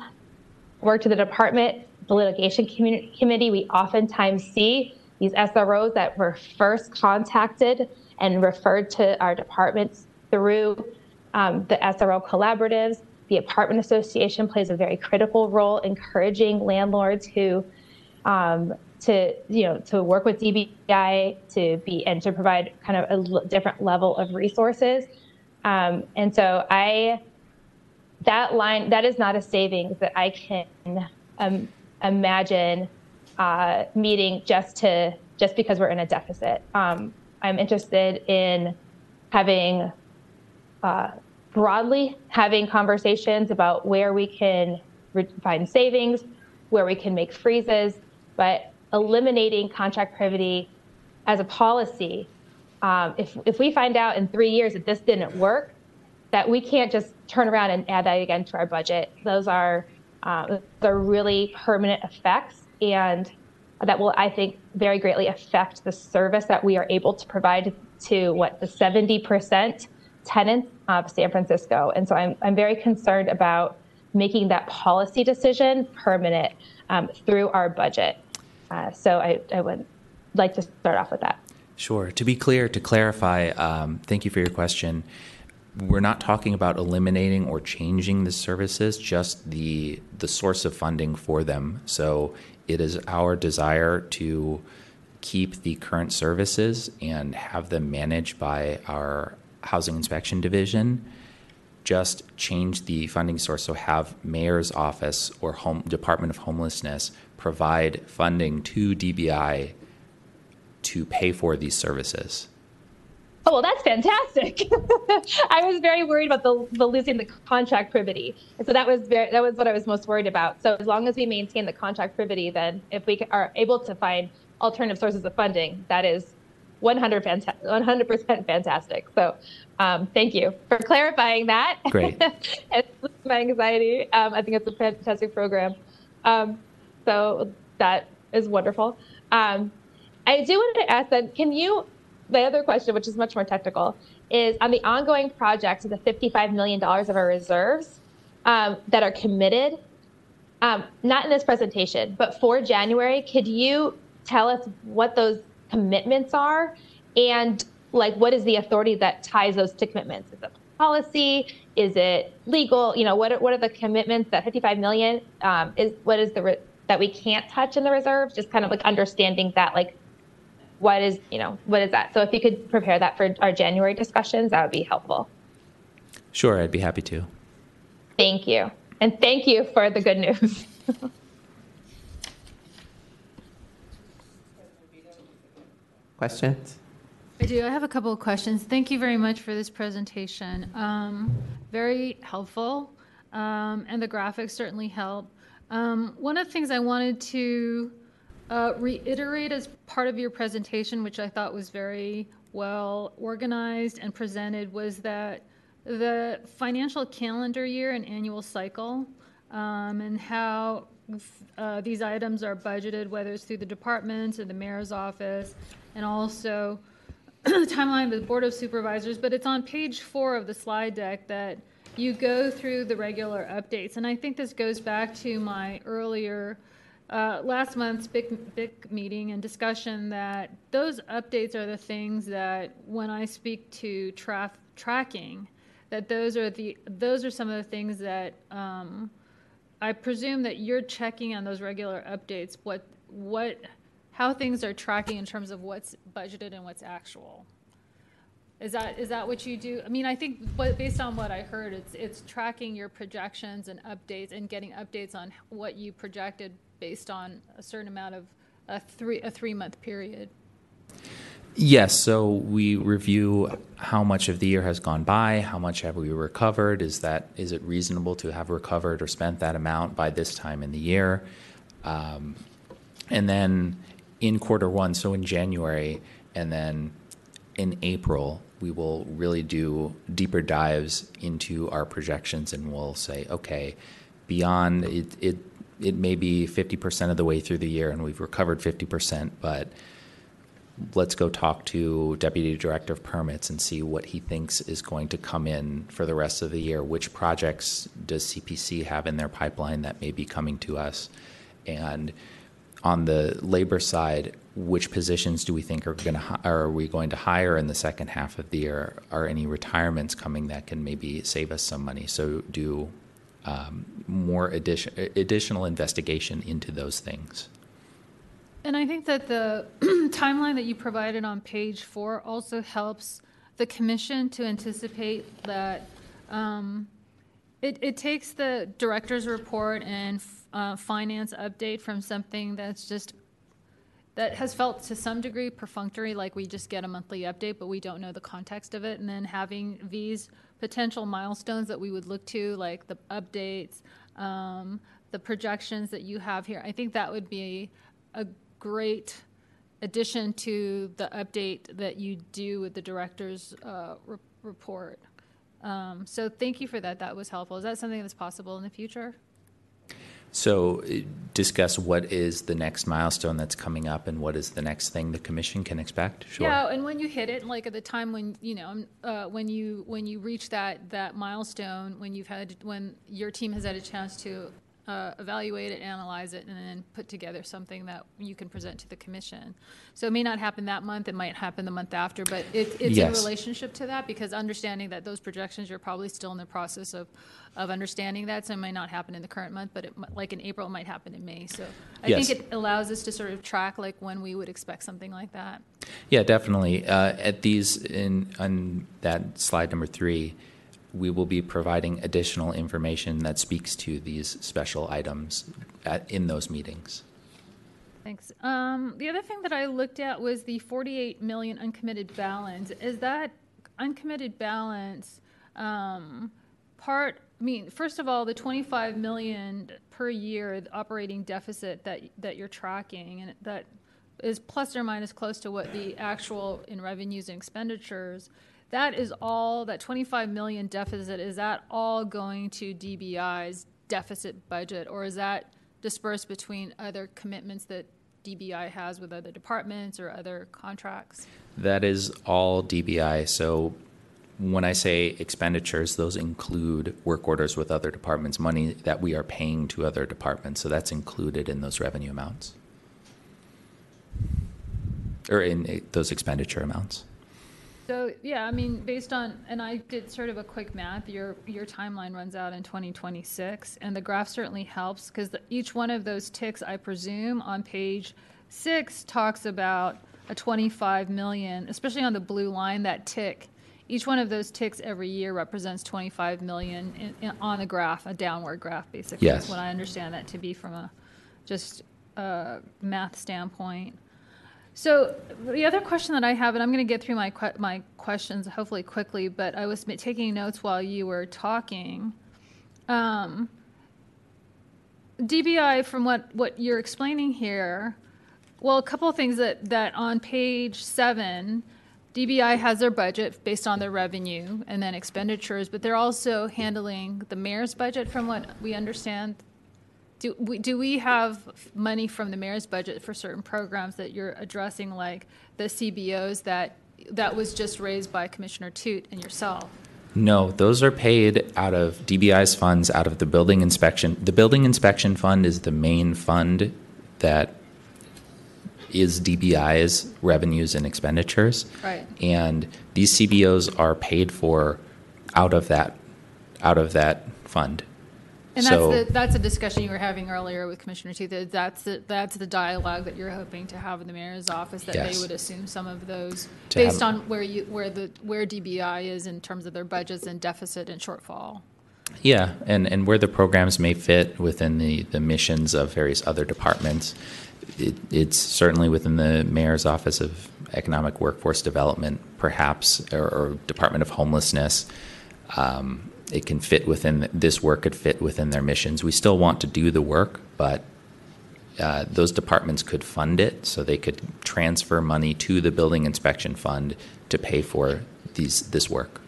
work to the department. The litigation committee, we oftentimes see these SROs that were first contacted and referred to our departments through um, the SRO collaboratives. The apartment association plays a very critical role encouraging landlords who um, to you know to work with DBI to be and to provide kind of a different level of resources. Um, and so I that line that is not a savings that I can um, imagine uh, meeting just to just because we're in a deficit. Um, I'm interested in having uh, broadly having conversations about where we can find savings, where we can make freezes, but eliminating contract privity as a policy. Um, if, if we find out in three years that this didn't work, that we can't just turn around and add that again to our budget. Those are uh, are really permanent effects, and that will, I think, very greatly affect the service that we are able to provide to what the 70% tenants of San Francisco. And so I'm, I'm very concerned about making that policy decision permanent um, through our budget. Uh, so I, I would like to start off with that. Sure. To be clear, to clarify, um, thank you for your question. We're not talking about eliminating or changing the services, just the the source of funding for them. So it is our desire to keep the current services and have them managed by our housing inspection division. Just change the funding source. So have mayor's office or home department of homelessness provide funding to dbi to pay for these services Oh well, that's fantastic. I was very worried about the, the losing the contract privity, and so that was very, that was what I was most worried about. So as long as we maintain the contract privity, then if we are able to find alternative sources of funding, that is 100 percent fantastic. So um, thank you for clarifying that. Great. my anxiety. Um, I think it's a fantastic program. Um, so that is wonderful. Um, I do want to ask then Can you the other question, which is much more technical, is on the ongoing projects of the $55 million of our reserves um, that are committed, um, not in this presentation, but for January, could you tell us what those commitments are and like what is the authority that ties those to commitments? Is it policy? Is it legal? You know, what are, what are the commitments that 55 million um, is? What is the that we can't touch in the reserves? Just kind of like understanding that like what is you know what is that so if you could prepare that for our january discussions that would be helpful sure i'd be happy to thank you and thank you for the good news Questions? I do. I have a couple of questions. Thank you very much for this presentation. Um, very helpful, um, and the graphics certainly help. Um, one of the things I wanted to uh, reiterate as part of your presentation, which I thought was very well organized and presented, was that the financial calendar year and annual cycle, um, and how uh, these items are budgeted, whether it's through the departments or the mayor's office, and also the timeline of the Board of Supervisors, but it's on page four of the slide deck that you go through the regular updates. And I think this goes back to my earlier, uh, last month's big, big meeting and discussion that those updates are the things that when I speak to traf- tracking, that those are the, those are some of the things that, um, I presume that you're checking on those regular updates, what, what, how things are tracking in terms of what's budgeted and what's actual. Is that, is that what you do? I mean, I think, but based on what I heard, it's, it's tracking your projections and updates and getting updates on what you projected based on a certain amount of, a three, a three-month period. Yes, so we review how much of the year has gone by, how much have we recovered, is that, is it reasonable to have recovered or spent that amount by this time in the year? Um, And then in quarter one, so in January, and then in April, we will really do deeper dives into our projections and we'll say, okay, beyond it, it, it may be 50% of the way through the year and we've recovered 50%, but let's go talk to Deputy Director of Permits and see what he thinks is going to come in for the rest of the year. Which projects does CPC have in their pipeline that may be coming to us? And on the labor side, which positions do we think are going to are we going to hire in the second half of the year? Are any retirements coming that can maybe save us some money? So do um, more addition, additional investigation into those things. And I think that the timeline that you provided on page four also helps the commission to anticipate that um, it, it takes the director's report and uh, finance update from something that's just that has felt to some degree perfunctory, like we just get a monthly update, but we don't know the context of it. And then having these potential milestones that we would look to, like the updates, um, the projections that you have here, I think that would be a great addition to the update that you do with the director's uh, re- report. Um, so thank you for that. That was helpful. Is that something that's possible in the future? So, uh, discuss what is the next milestone that's coming up and what is the next thing the commission can expect. Sure. Yeah, and when you hit it, like at the time when you know, uh, when you when you reach that that milestone, when you've had when your team has had a chance to uh, evaluate it, analyze it, and then put together something that you can present to the commission. So it may not happen that month; it might happen the month after, but it, it's Yes. in relationship to that because understanding that those projections, you're probably still in the process of of understanding that. So it might not happen in the current month, but it, mi- like in April, it might happen in May. So I Yes. think it allows us to sort of track like when we would expect something like that. Yeah, definitely. Uh, at these in on that slide number three, we will be providing additional information that speaks to these special items at, in those meetings. Thanks. Um, the other thing that I looked at was the 48 million uncommitted balance. Is that uncommitted balance um, part? I mean, first of all, the 25 million per year operating deficit that that you're tracking, and that is plus or minus close to what the actual in revenues and expenditures. That is all. That 25 million deficit is that all going to DBI's deficit budget, or is that dispersed between other commitments that DBI has with other departments or other contracts? That is all DBI. So when I say expenditures, those include work orders with other departments, money that we are paying to other departments. So that's included in those revenue amounts or in those expenditure amounts. So, yeah, I mean, based on, and I did sort of a quick math, your, your timeline runs out in 2026, and the graph certainly helps, because each one of those ticks, I presume, on page six talks about a 25 million, especially on the blue line, that tick. Each one of those ticks every year represents 25 million in, in, on the graph, a downward graph, basically. Yes. Is what I understand that to be from a just a math standpoint. So the other question that I have, and I'm going to get through my que- my questions hopefully quickly, but I was taking notes while you were talking. Um, DBI, from what what you're explaining here, well, a couple of things that that on page seven, DBI has their budget based on their revenue and then expenditures, but they're also handling the mayor's budget, from what we understand. Do we, do we have money from the mayor's budget for certain programs that you're addressing, like the CBOs that, that was just raised by Commissioner Tut and yourself? No, those are paid out of DBI's funds, out of the building inspection. The building inspection fund is the main fund that is DBI's revenues and expenditures. Right. And these CBOs are paid for out of that, out of that fund. And So- that's the, that's a discussion you were having earlier with Commissioner that that's the, that's the dialogue that you're hoping to have in the mayor's office, that they would assume some of those, To based have- on where you, where the, where DBI is in terms of their budgets and deficit and shortfall. Yeah, and, and where the programs may fit within the, the missions of various other departments. It, it's certainly within the mayor's office of economic workforce development, perhaps, or, or Department of Homelessness. Um, it can fit within this work could fit within their missions. We still want to do the work, but uh, those departments could fund it, so they could transfer money to the building inspection fund to pay for these this work.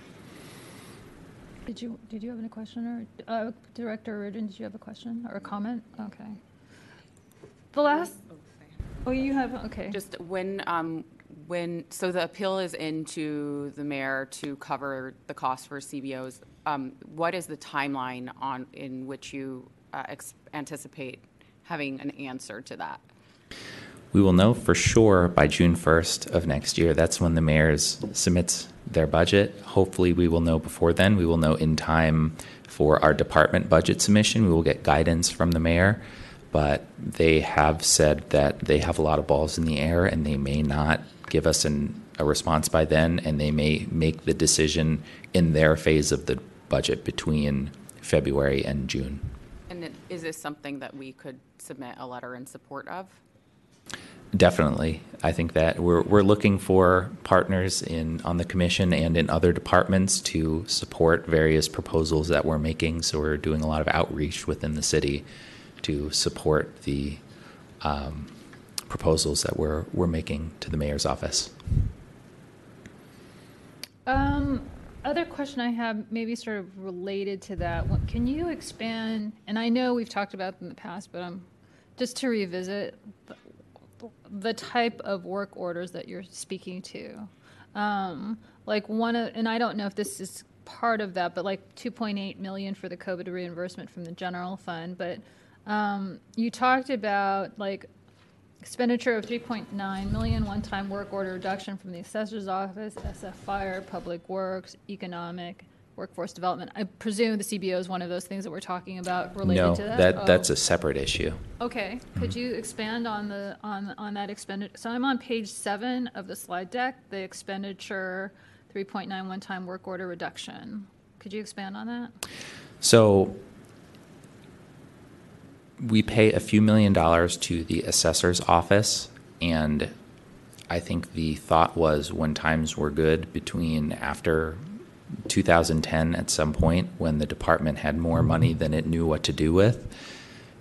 Did you, did you have any question, or, uh, Director Riordan, did you have a question or a comment? Okay. The last, oh, you have, okay. Just when, um, when, so the appeal is into the mayor to cover the cost for CBOs. Um, what is the timeline on, in which you uh, anticipate having an answer to that? We will know for sure by June 1st of next year. That's when the mayors submits their budget. Hopefully, we will know before then. We will know in time for our department budget submission. We will get guidance from the mayor, but they have said that they have a lot of balls in the air and they may not give us an, a response by then, and they may make the decision in their phase of the budget between February and June. And it- is this something that we could submit a letter in support of? Definitely. I think that we're, we're looking for partners in, on the commission and in other departments to support various proposals that we're making. So we're doing a lot of outreach within the city to support the um, proposals that we're, we're making to the mayor's office. Um, other question I have, maybe sort of related to that, can you expand, and I know we've talked about in the past, but um, just to revisit, the- the type of work orders that you're speaking to. Um, like one of, and I don't know if this is part of that, but like 2.8 million for the COVID reimbursement from the general fund, but um, you talked about like Expenditure of 3.9 million, one-time work order reduction from the assessor's office, SF Fire, Public Works, Economic, Workforce Development. I presume the CBO is one of those things that we're talking about related No, to that? that, Oh. that's a separate issue. Okay, could you expand on the, on, on that expenditure? So I'm on page seven of the slide deck, the expenditure 3.9 one-time work order reduction. Could you expand on that? So we pay a few million dollars to the assessor's office, and I think the thought was when times were good between after 2010 at some point when the department had more money than it knew what to do with,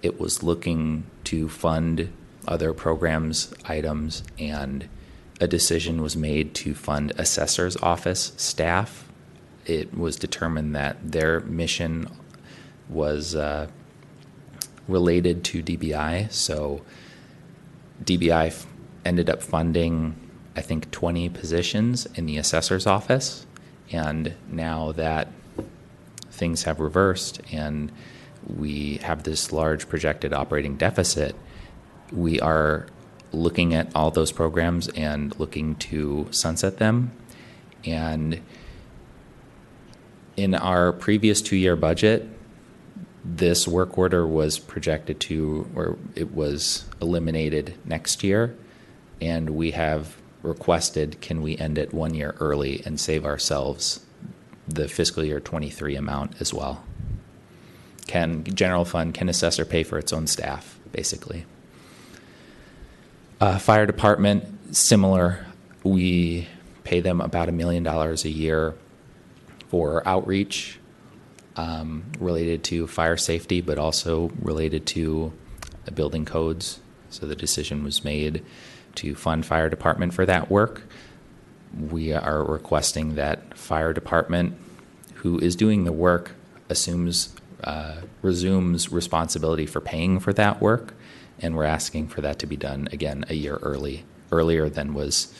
it was looking to fund other programs, items, and a decision was made to fund assessor's office staff. It was determined that their mission was uh, related to DBI. So DBI ended up funding, I think, 20 positions in the assessor's office. And now that things have reversed and we have this large projected operating deficit, we are looking at all those programs and looking to sunset them. And in our previous two year budget, this work order was projected to, or it was eliminated next year. And we have requested, can we end it one year early and save ourselves the fiscal year 23 amount as well? Can general fund, can assessor pay for its own staff, basically? Uh, fire department, similar. We pay them about a million dollars a year for outreach um, related to fire safety, but also related to building codes. So the decision was made to fund fire department for that work. We are requesting that fire department, who is doing the work, assumes uh, resumes responsibility for paying for that work, and we're asking for that to be done again a year early, earlier than was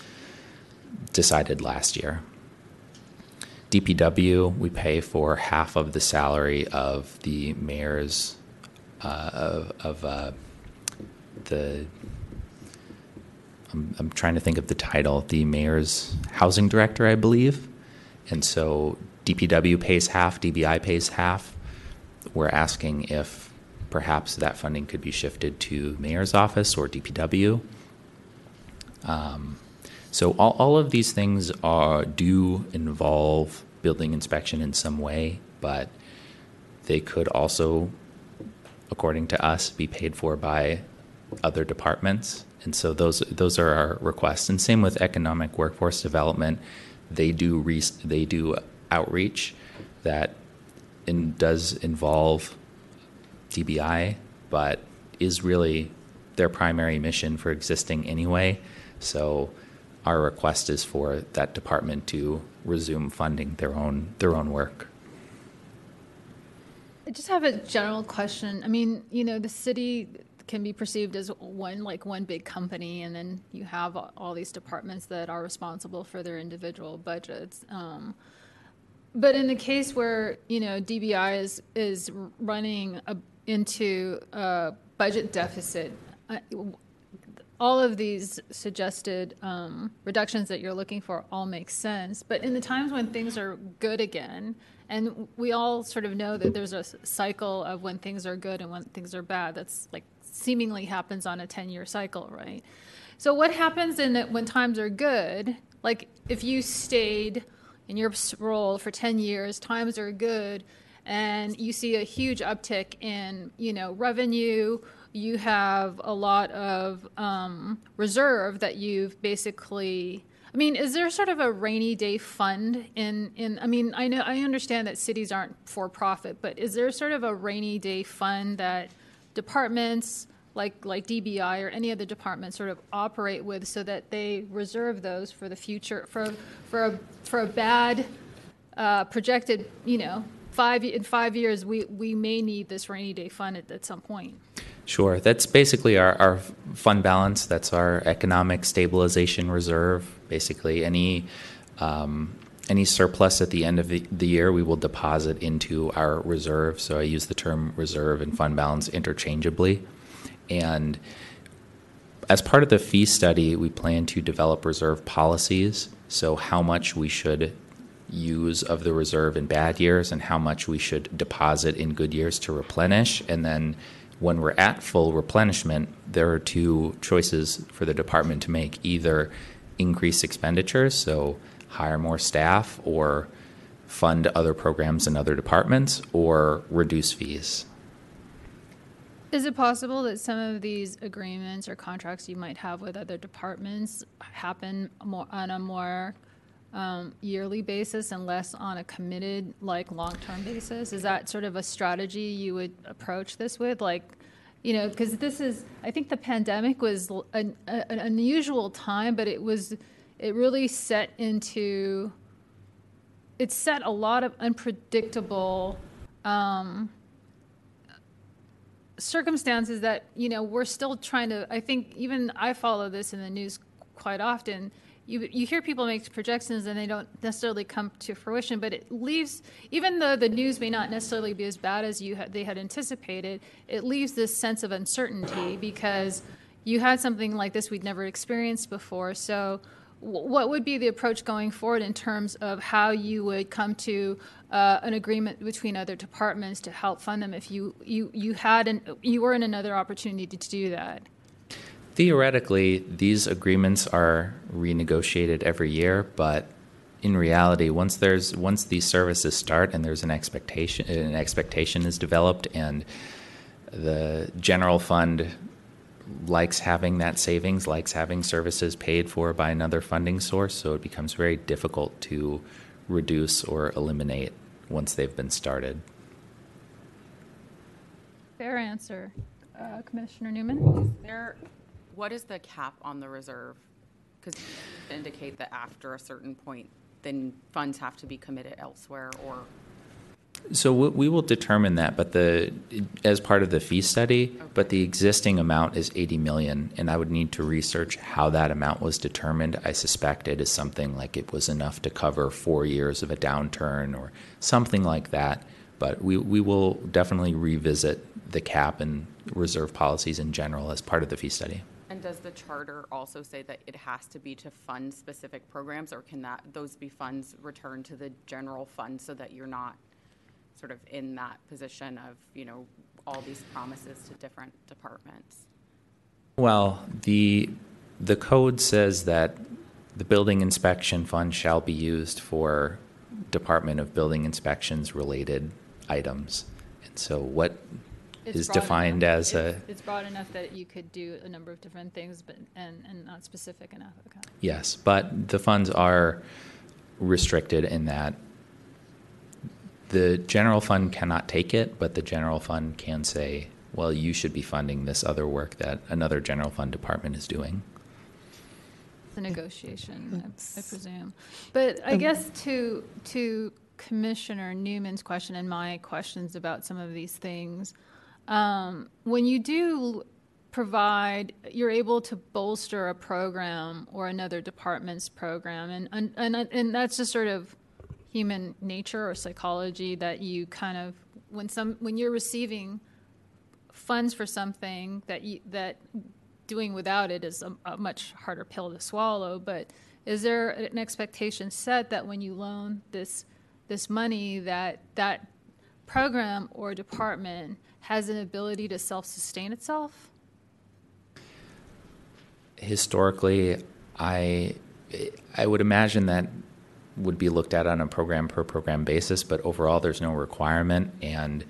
decided last year. DPW, we pay for half of the salary of the mayor's uh, of, of uh, the. I'm, I'm trying to think of the title. The mayor's housing director, I believe, and so DPW pays half, DBI pays half. We're asking if perhaps that funding could be shifted to mayor's office or DPW. Um, so all, all of these things are do involve building inspection in some way, but they could also, according to us, be paid for by other departments. And so those those are our requests. And same with economic workforce development, they do re, they do outreach that in, does involve DBI, but is really their primary mission for existing anyway. So our request is for that department to resume funding their own their own work. I just have a general question. I mean, you know, the city can be perceived as one like one big company, and then you have all these departments that are responsible for their individual budgets. Um, but in the case where you know DBI is is running a, into a budget deficit, uh, all of these suggested um, reductions that you're looking for all make sense. But in the times when things are good again, and we all sort of know that there's a cycle of when things are good and when things are bad. That's like seemingly happens on a 10 year cycle, right? So, what happens in it when times are good? Like if you stayed in your role for 10 years, times are good, and you see a huge uptick in, you know, revenue, you have a lot of um, reserve that you've basically I mean, is there sort of a rainy day fund in in I mean, I know I understand that cities aren't for profit, but is there sort of a rainy day fund that departments like like DBI or any other department sort of operate with so that they reserve those for the future for for a for a bad uh, projected, you know, five in five years we we may need this rainy day fund at, at some point. Sure. That's basically our, our fund balance. That's our economic stabilization reserve. Basically, any um, any surplus at the end of the, the, year, we will deposit into our reserve. So I use the term reserve and fund balance interchangeably. And as part of the fee study, we plan to develop reserve policies. So, how much we should use of the reserve in bad years and how much we should deposit in good years to replenish. And then when we're at full replenishment, there are two choices for the department to make either increase expenditures, so hire more staff, or fund other programs in other departments, or reduce fees. Is it possible that some of these agreements or contracts you might have with other departments happen more on a more um, yearly basis and less on a committed, like long-term basis? Is that sort of a strategy you would approach this with, like? You know, because this is, I think the pandemic was an, an unusual time, but it was, it really set into, it set a lot of unpredictable um, circumstances that you know we're still trying to i think even i follow this in the news quite often you, you hear people make projections and they don't necessarily come to fruition, but it leaves, even though the news may not necessarily be as bad as you had, they had anticipated, it leaves this sense of uncertainty because you had something like this we'd never experienced before. So, w- what would be the approach going forward in terms of how you would come to uh, an agreement between other departments to help fund them if you you you had an you were in another opportunity to do that? Theoretically, these agreements are renegotiated every year, but in reality, once there's once these services start and there's an expectation an expectation is developed and the general fund likes having that savings, likes having services paid for by another funding source, so it becomes very difficult to reduce or eliminate once they've been started. Fair answer. Uh, Commissioner Neumann? is There, what is the cap on the reserve? Because indicate that after a certain point, then funds have to be committed elsewhere or, So we will determine that, but the, as part of the fee study, but the existing amount is 80 million, and I would need to research how that amount was determined. I suspect it is something like it was enough to cover four years of a downturn or something like that. But we, we will definitely revisit the cap and reserve policies in general as part of the fee study. Does the charter also say that it has to be to fund specific programs? Or can that, those be funds returned to the general fund so that you're not sort of in that position of, you know, all these promises to different departments? Well, the the code says that the building inspection fund shall be used for Department of Building Inspections related items. And so what It's is defined enough- as a it's- It's broad enough that you could do a number of different things, but, and, and not specific enough, okay. yes, but the funds are restricted in that the general fund cannot take it, but the general fund can say, well, you should be funding this other work that another general fund department is doing. The negotiation, I I presume. But I guess to, to Commissioner Neumann's question and my questions about some of these things, um, when you do provide, you're able to bolster a program or another department's program, and, and, and, and that's just sort of human nature or psychology that you kind of, when some, when you're receiving funds for something that you, that doing without it is a, a much harder pill to swallow. But is there an expectation set that when you loan this this money, that that program or department has an ability to self sustain itself? historically, I I would imagine that would be looked at on a program per program basis, but overall, there's no requirement, and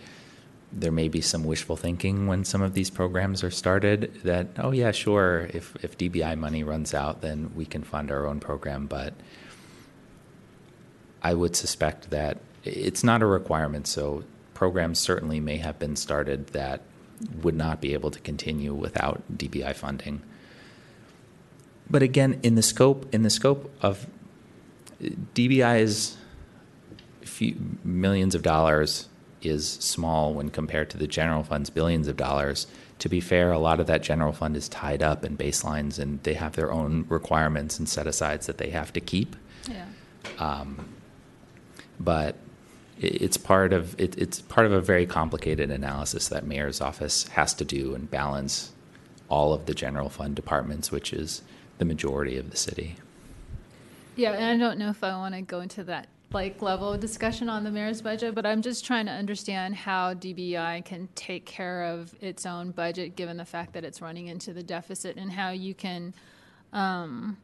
there may be some wishful thinking when some of these programs are started that oh yeah sure if if DBI money runs out then we can fund our own program but I would suspect that it's not a requirement so programs certainly may have been started that would not be able to continue without DBI funding but again, in the scope in the scope of DBI's few millions of dollars is small when compared to the general fund's billions of dollars. To be fair, a lot of that general fund is tied up in baselines, and they have their own requirements and set asides that they have to keep. Yeah. Um, But it's part of it, it's part of a very complicated analysis that mayor's office has to do and balance all of the general fund departments, which is the majority of the city. Yeah, and I don't know if I want to go into that like level of discussion on the mayor's budget, but I'm just trying to understand how DBI can take care of its own budget, given the fact that it's running into the deficit, and how you can um,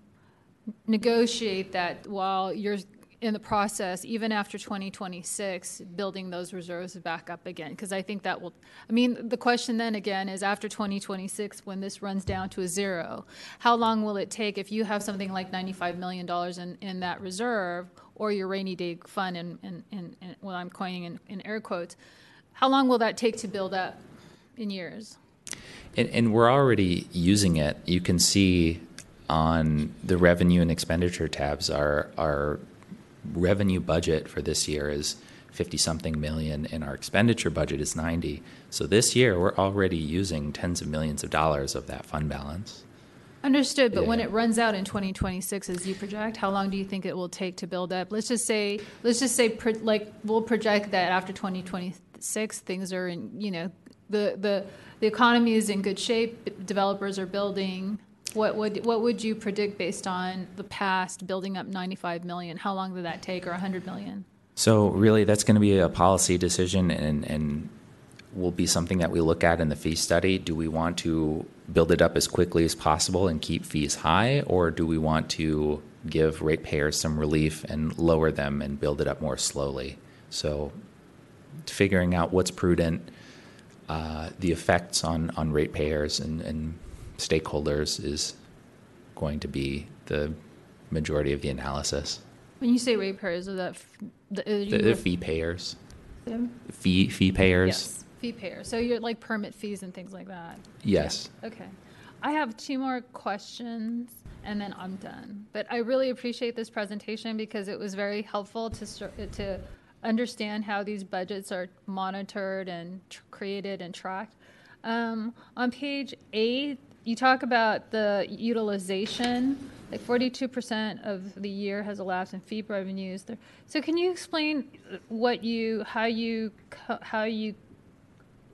negotiate that while you're in the process, even after 2026, building those reserves back up again. Because I think that will, I mean, the question then again is after 2026, when this runs down to a zero, how long will it take if you have something like $95 million in, in that reserve or your rainy day fund, and, and, and, and well, I'm coining in, in air quotes, how long will that take to build up in years? And, and we're already using it. You can see on the revenue and expenditure tabs our our revenue budget for this year is 50 something million and our expenditure budget is 90. So this year we're already using tens of millions of dollars of that fund balance. Understood, but when it runs out in 2026, as you project, how long do you think it will take to build up? Let's just say, let's just say, pro- like, we'll project that after 2026, things are in, you know, the, the, the economy is in good shape, developers are building. What would, what would you predict based on the past building up 95 million? How long did that take, or 100 million? So really that's going to be a policy decision and, and will be something that we look at in the fee study. Do we want to build it up as quickly as possible and keep fees high, or do we want to give ratepayers some relief and lower them and build it up more slowly? So figuring out what's prudent, uh, the effects on, on ratepayers and, and stakeholders is going to be the majority of the analysis. When you say ratepayers, is that f- the, are The, the fee payers, them? fee fee payers. Yes, fee payers. So you're like permit fees and things like that. Yes. Okay. I have two more questions and then I'm done. But I really appreciate this presentation because it was very helpful to, to understand how these budgets are monitored and tr- created and tracked. Um, on page eight, you talk about the utilization, like forty-two percent of the year has elapsed in fee revenues. There- So can you explain what you, how you, how you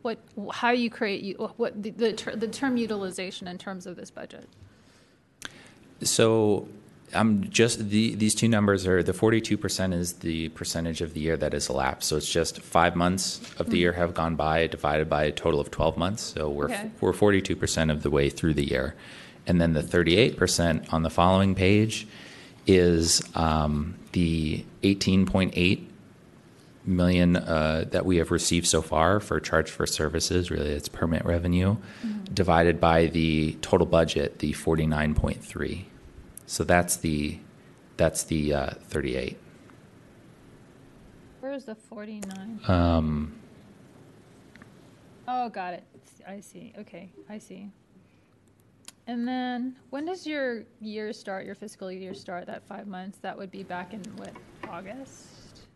what, how you create, what, the, the ter- the term utilization in terms of this budget? So I'm just the, these two numbers are the 42% is the percentage of the year that has elapsed. So it's just five months of the year have gone by divided by a total of 12 months. So we're Okay. we're 42% of the way through the year, and then the 38% on the following page is um, the 18.8 million uh, that we have received so far for charge for services. Really, it's permit revenue divided by the total budget, the 49.3. So that's the that's the uh, 38. Where is the 49? Um, Oh, got it. I see. Okay, I see. And then, when does your year start, your fiscal year start, that five months? That would be back in what, August?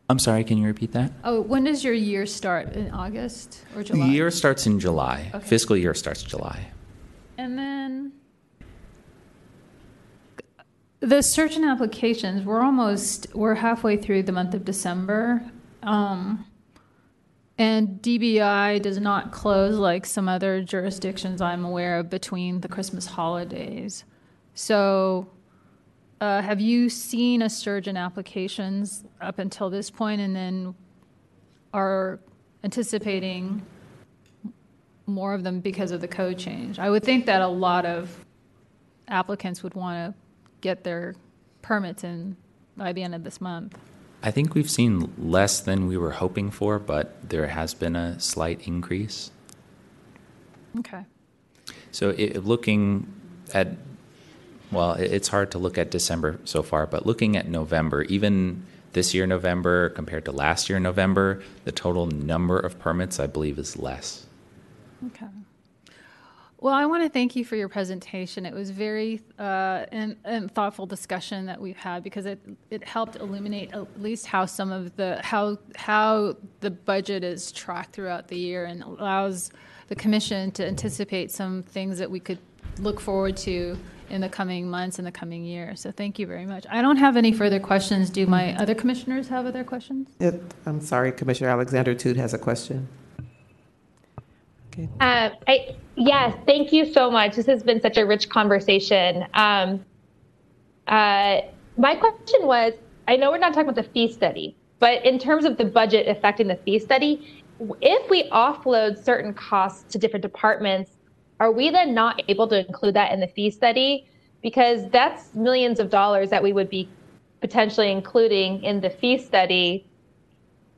I'm sorry, can you repeat that? Oh, when does your year start? In August or The July? year starts in July. Okay. Fiscal year starts July. And then the search and applications, we're almost, we're halfway through the month of December. Um, and DBI does not close like some other jurisdictions I'm aware of between the Christmas holidays. So, uh, have you seen a surge in applications up until this point and then are anticipating more of them because of the code change. I would think that a lot of applicants would want to get their permits in by the end of this month. I think we've seen less than we were hoping for, but there has been a slight increase. Okay. So it, looking at, well, it- it's hard to look at December so far, but looking at November, even this year November compared to last year November, the total number of permits I believe is less. Okay. Well, I want to thank you for your presentation. It was very uh, and, and thoughtful discussion that we've had because it it helped illuminate at least how some of the how how the budget is tracked throughout the year and allows the commission to anticipate some things that we could look forward to in the coming months and the coming year. So thank you very much. I don't have any further questions. Do my other commissioners have other questions? It- I'm sorry, Commissioner Alexander Tut has a question. Uh, I, yes, thank you so much. This has been such a rich conversation. Um, uh, my question was I know we're not talking about the fee study, but in terms of the budget affecting the fee study, if we offload certain costs to different departments, are we then not able to include that in the fee study? Because that's millions of dollars that we would be potentially including in the fee study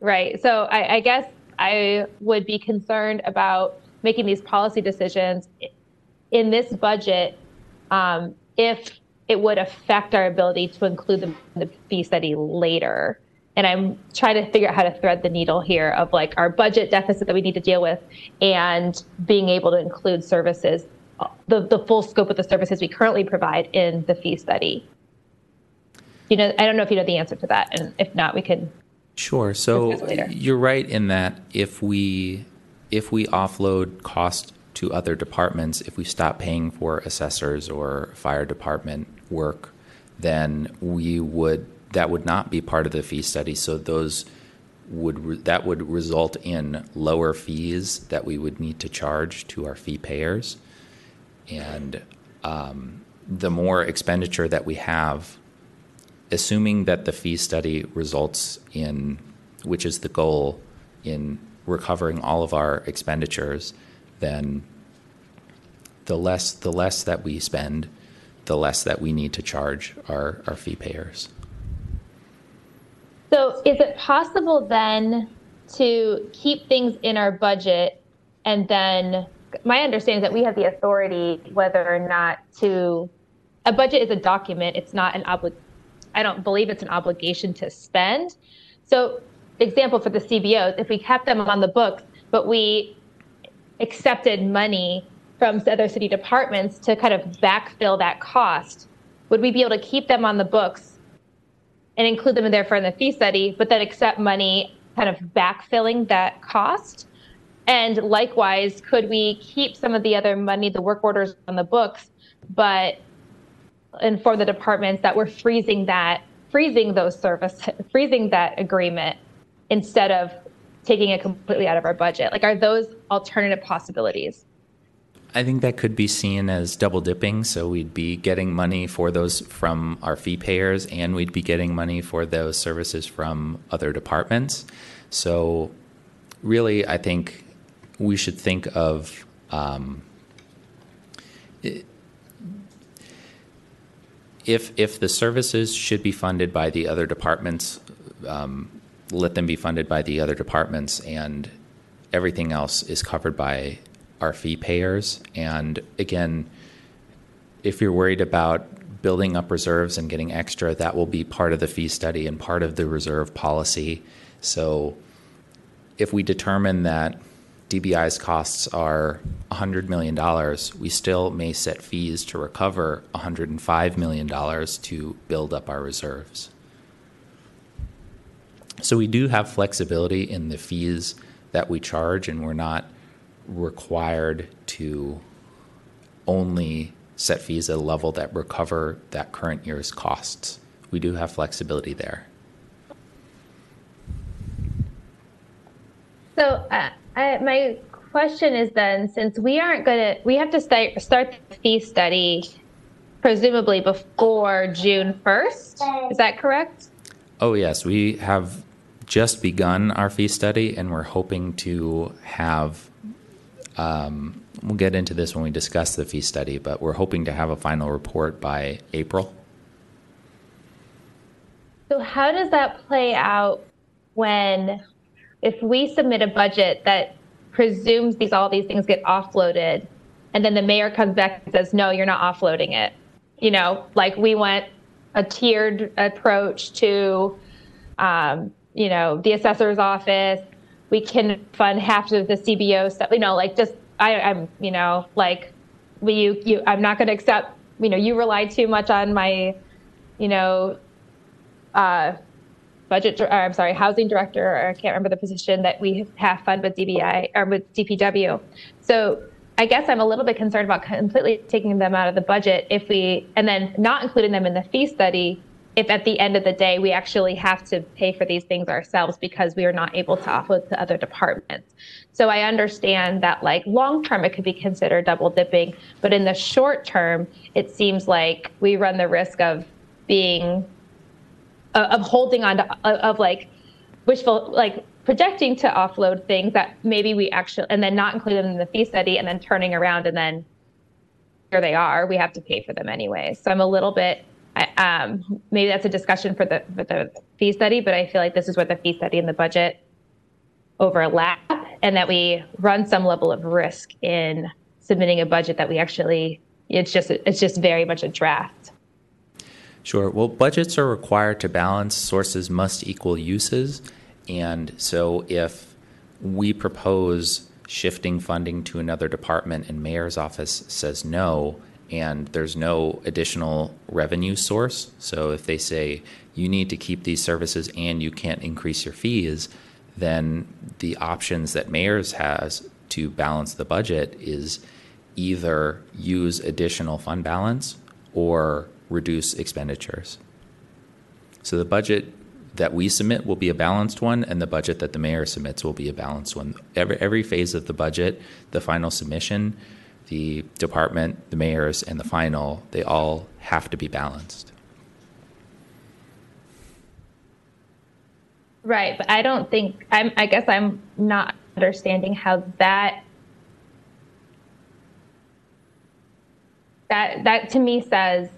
Right. So I, I guess I would be concerned about making these policy decisions in this budget um, if it would affect our ability to include them in the fee study later. And I'm trying to figure out how to thread the needle here of like our budget deficit that we need to deal with and being able to include services, the, the full scope of the services we currently provide in the fee study. You know, I don't know if you know the answer to that. And if not, we can Sure. So you're right in that if we if we offload cost to other departments, if we stop paying for assessors or fire department work, then we would that would not be part of the fee study. So those would re- that would result in lower fees that we would need to charge to our fee payers, and um, the more expenditure that we have assuming that the fee study results in, which is the goal, in recovering all of our expenditures, then the less the less that we spend, the less that we need to charge our, our fee payers. So is it possible then to keep things in our budget and then my understanding is that we have the authority whether or not to, a budget is a document. It's not an obli, I don't believe it's an obligation to spend. So example for the CBOs, if we kept them on the books, but we accepted money from other city departments to kind of backfill that cost, would we be able to keep them on the books and include them in there for in the fee study, but then accept money kind of backfilling that cost? And likewise, could we keep some of the other money, the work orders on the books, but inform the departments that we're freezing that, freezing those services, freezing that agreement instead of taking it completely out of our budget? Like, are those alternative possibilities? I think that could be seen as double dipping. So we'd be getting money for those from our fee payers, and we'd be getting money for those services from other departments. So, really, I think we should think of um, if if the services should be funded by the other departments, um, let them be funded by the other departments, and everything else is covered by our fee payers. And again, if you're worried about building up reserves and getting extra, that will be part of the fee study and part of the reserve policy. So if we determine that DBI's costs are $100 million, we still may set fees to recover $105 million to build up our reserves. So we do have flexibility in the fees that we charge, and we're not required to only set fees at a level that recover that current year's costs. We do have flexibility there. So, uh, I, my question is then, since we aren't going to, we have to start start the fee study presumably before June first. Is that correct? Oh yes, we have just begun our fee study, and we're hoping to have um, we'll get into this when we discuss the fee study, but we're hoping to have a final report by April. So, how does that play out when, if we submit a budget that presumes these all these things get offloaded, and then the mayor comes back and says, "No, you're not offloading it." You know, like we went a tiered approach to, um, you know, the assessor's office, we can fund half of the CBO stuff. You know, like just I, I'm, you know, like we you, you I'm not going to accept. You know, you rely too much on my, you know, uh, budget. Or, I'm sorry, housing director. Or I can't remember the position that we have fund with DBI or with DPW. So I guess I'm a little bit concerned about completely taking them out of the budget if we, and then not including them in the fee study if at the end of the day we actually have to pay for these things ourselves because we are not able to offload to other departments. So I understand that like long term it could be considered double dipping, but in the short term it seems like we run the risk of being uh, of holding on to uh, of like wishful like projecting to offload things that maybe we actually and then not include them in the fee study and then turning around and then here they are we have to pay for them anyway so i'm a little bit um, maybe that's a discussion for the for the fee study, but I feel like this is where the fee study and the budget overlap, and that we run some level of risk in submitting a budget that we actually it's just it's just very much a draft. Sure. Well, budgets are required to balance sources must equal uses, and so if we propose shifting funding to another department and mayor's office says no and there's no additional revenue source. So if they say you need to keep these services and you can't increase your fees, then the options that mayors has to balance the budget is either use additional fund balance or reduce expenditures. So the budget that we submit will be a balanced one, and the budget that the mayor submits will be a balanced one. Every, every phase of the budget, the final submission, the department, the mayors, and the final, they all have to be balanced. Right, but I don't think I'm. I guess I'm not understanding how that that that to me says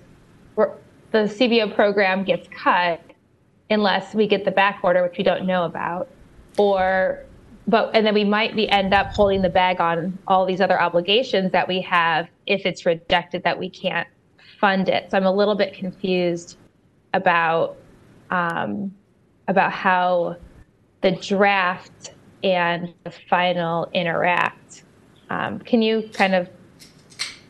the CBO program gets cut unless we get the back order, which we don't know about, or but and then we might be end up holding the bag on all these other obligations that we have if it's rejected that we can't fund it. So I'm a little bit confused about um, about how the draft and the final interact. Um, can you kind of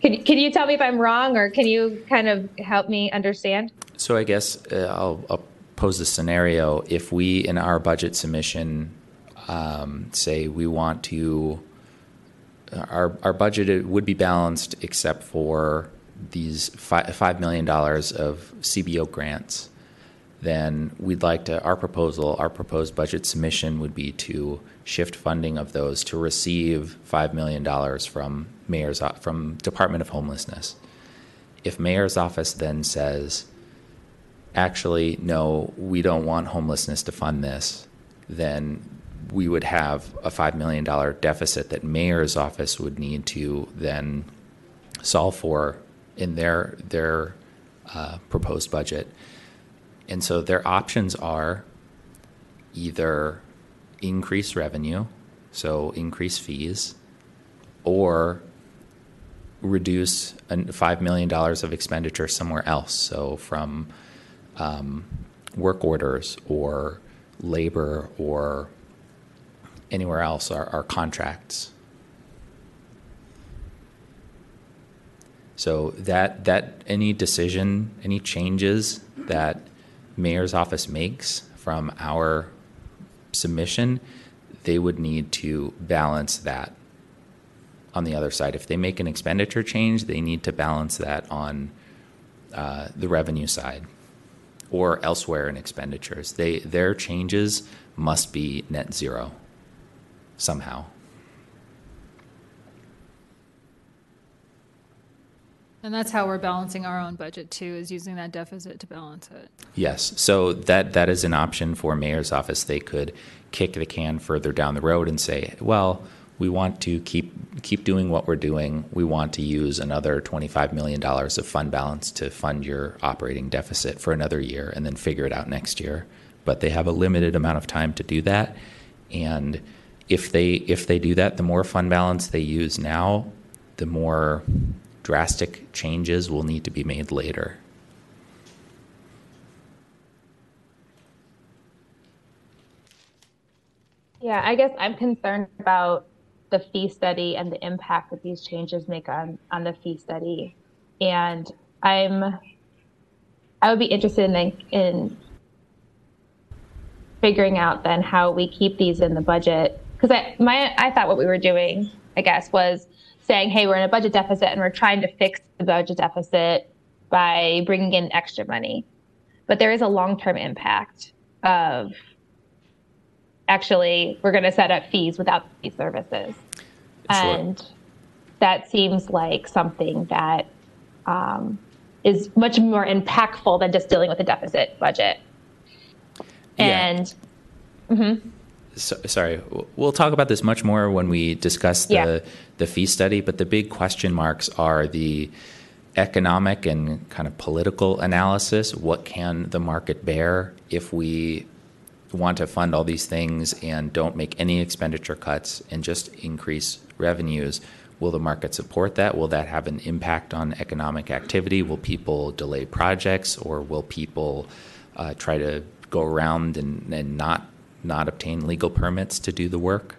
can, can you tell me if I'm wrong, or can you kind of help me understand? So I guess uh, I'll, I'll pose the scenario. If we, in our budget submission, um, say we want to, our, our budget would be balanced except for these fi- $5 million of CBO grants, then we'd like to, our proposal, our proposed budget submission would be to shift funding of those to receive $5 million from mayor's, from Department of Homelessness. If mayor's office then says, actually, no, we don't want homelessness to fund this, then we would have a $5 million deficit that mayor's office would need to then solve for in their, their uh, proposed budget. And so their options are either increase revenue, so increase fees, or reduce $5 million of expenditure somewhere else. So from um, work orders or labor or anywhere else are, are contracts. So that that any decision, any changes that mayor's office makes from our submission, they would need to balance that on the other side. If they make an expenditure change, they need to balance that on uh, the revenue side or elsewhere in expenditures. They their changes must be net zero somehow. And that's how we're balancing our own budget too, is using that deficit to balance it. Yes, so that that is an option for mayor's office. They could kick the can further down the road and say, well, we want to keep keep doing what we're doing. We want to use another $25 million of fund balance to fund your operating deficit for another year and then figure it out next year. But they have a limited amount of time to do that. And if they if they do that, the more fund balance they use now, the more drastic changes will need to be made later. Yeah, I guess I'm concerned about the fee study and the impact that these changes make on on the fee study, and I'm I would be interested in in figuring out then how we keep these in the budget because I my I thought what we were doing I guess was saying hey we're in a budget deficit and we're trying to fix the budget deficit by bringing in extra money, but there is a long term impact of actually we're going to set up fees without these services. And that seems like something that um, is much more impactful than just dealing with a deficit budget. Yeah. and So, sorry, we'll talk about this much more when we discuss the Yeah. the fee study. But the big question marks are the economic and kind of political analysis. What can the market bear if we want to fund all these things and don't make any expenditure cuts and just increase revenues? Will the market support that? Will that have an impact on economic activity? Will people delay projects, or will people uh, try to go around and, and not not obtain legal permits to do the work?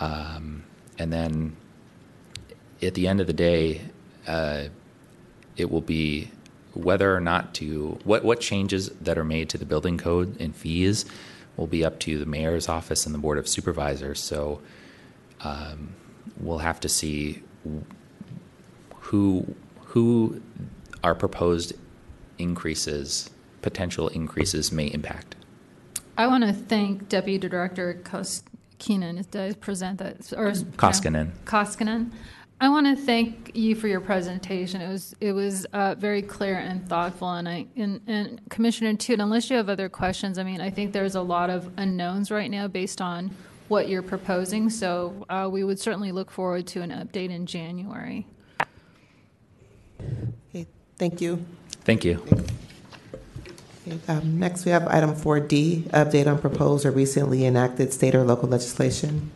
Um, and then at the end of the day, uh, it will be whether or not to what what changes that are made to the building code and fees will be up to the mayor's office and the board of supervisors. So um, we'll have to see who who our proposed increases, potential increases, may impact. I want to thank Deputy Director Koskinen. Did I present that? Or, Koskinen. Koskinen. I want to thank you for your presentation. It was it was uh, very clear and thoughtful, and I and, and Commissioner Tut. Unless you have other questions, I mean, I think there's a lot of unknowns right now based on what you're proposing. So uh, we would certainly look forward to an update in January. Okay, thank you. Thank you. Okay, um, Next, we have item 4D, update on proposed or recently enacted state or local legislation.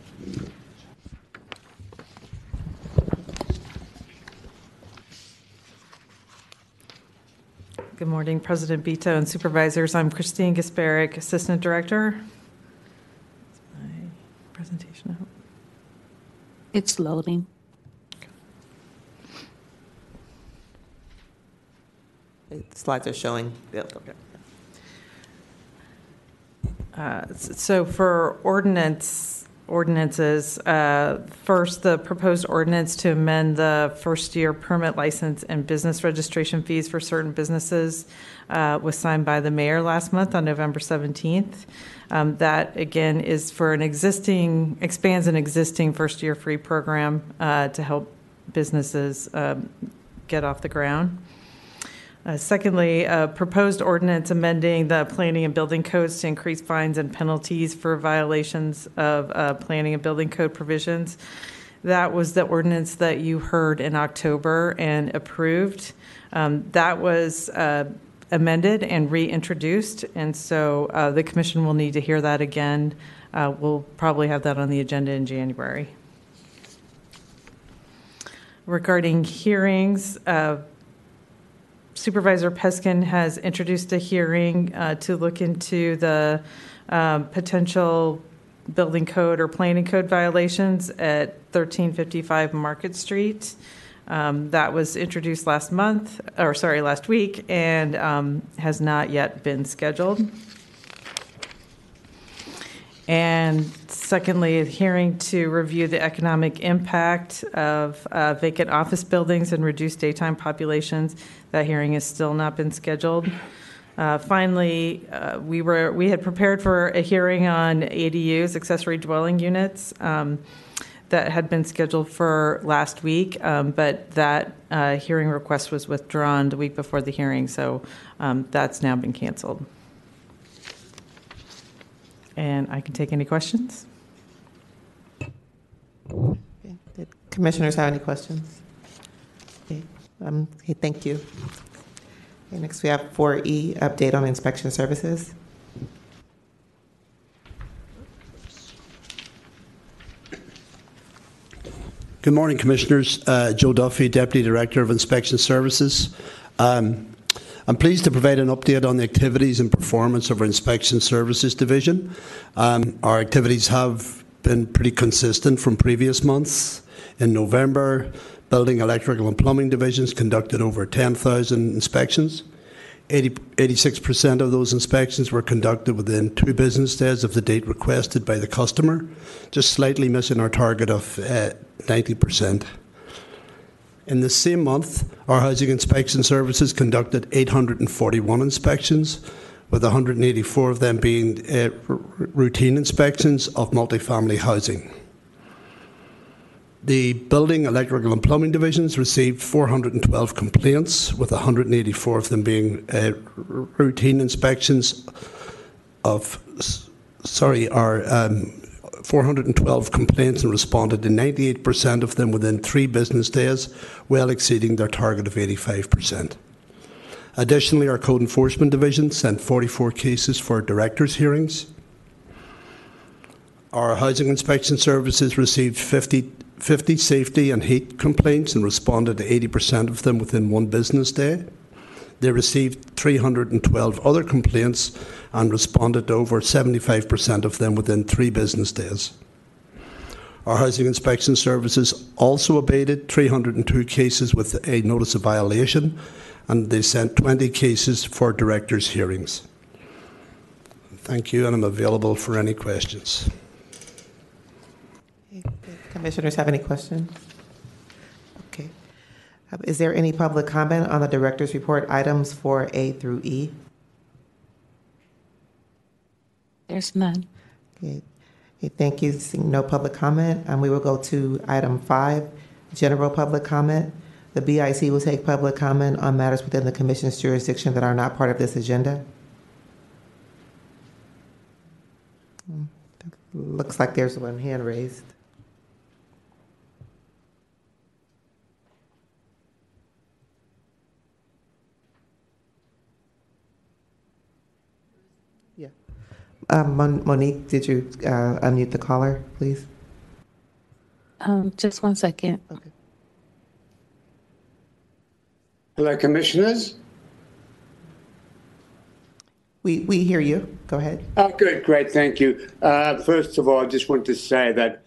Good morning, President Bito and supervisors. I'm Christine Gasparac, Assistant Director. Is my presentation up? It's loading. The Slides are showing. Yep, okay. Uh, So for ordinance, ordinances, uh, first, the proposed ordinance to amend the first-year permit license and business registration fees for certain businesses uh, was signed by the mayor last month on November 17th. Um, That, again, is for an existing, expands an existing first-year free program uh, to help businesses um, get off the ground. Uh, Secondly, a proposed ordinance amending the planning and building codes to increase fines and penalties for violations of uh, planning and building code provisions. That was the ordinance that you heard in October and approved. Um, That was uh, amended and reintroduced, and so uh, the commission will need to hear that again. Uh, We'll probably have that on the agenda in January. Regarding hearings, uh, Supervisor Peskin has introduced a hearing uh, to look into the um, potential building code or planning code violations at 1355 Market Street. Um, That was introduced last month, or sorry, last week, and um, has not yet been scheduled. And secondly, a hearing to review the economic impact of uh, vacant office buildings and reduced daytime populations. That hearing has still not been scheduled. Uh, Finally, uh, we were, we had prepared for a hearing on ADUs, accessory dwelling units, um, that had been scheduled for last week, um, but that uh, hearing request was withdrawn the week before the hearing, so um, that's now been canceled. And I can take any questions. Okay. Did commissioners have any questions? Okay, um, okay, thank you. Okay, Next, we have 4E, update on inspection services. Good morning, Commissioners. Uh, Joe Duffy, Deputy Director of Inspection Services. Um, I'm pleased to provide an update on the activities and performance of our Inspection Services Division. Um, our activities have been pretty consistent from previous months. In November, Building, Electrical and Plumbing Divisions conducted over 10,000 inspections. 80, 86% of those inspections were conducted within two business days of the date requested by the customer, just slightly missing our target of uh, 90%. In the same month, our housing inspection services conducted 841 inspections, with 184 of them being uh, routine inspections of multifamily housing. The building, electrical, and plumbing divisions received 412 complaints, with 184 of them being uh, routine inspections of, sorry, our um, 412 complaints and responded to 98% of them within three business days, well exceeding their target of 85%. Additionally, our Code Enforcement Division sent 44 cases for directors' hearings. Our Housing Inspection Services received 50, 50 safety and heat complaints and responded to 80% of them within one business day. They received 312 other complaints and responded to over 75% of them within three business days. Our housing inspection services also abated 302 cases with a notice of violation, and they sent 20 cases for directors' hearings. Thank you, and I'm available for any questions. Commissioners have any questions? Is there any public comment on the director's report items 4A through E? There's none. Okay, Okay, thank you. Seeing no public comment, and we will go to item five, general public comment. The BIC will take public comment on matters within the commission's jurisdiction that are not part of this agenda. Hmm, Looks like there's one hand raised. Yeah. Um, Mon- Monique, did you uh, unmute the caller, please? Um, just one second. Okay. Hello, Commissioners. We, we hear you. Go ahead. Oh, good, great, thank you. Uh, first of all, I just want to say that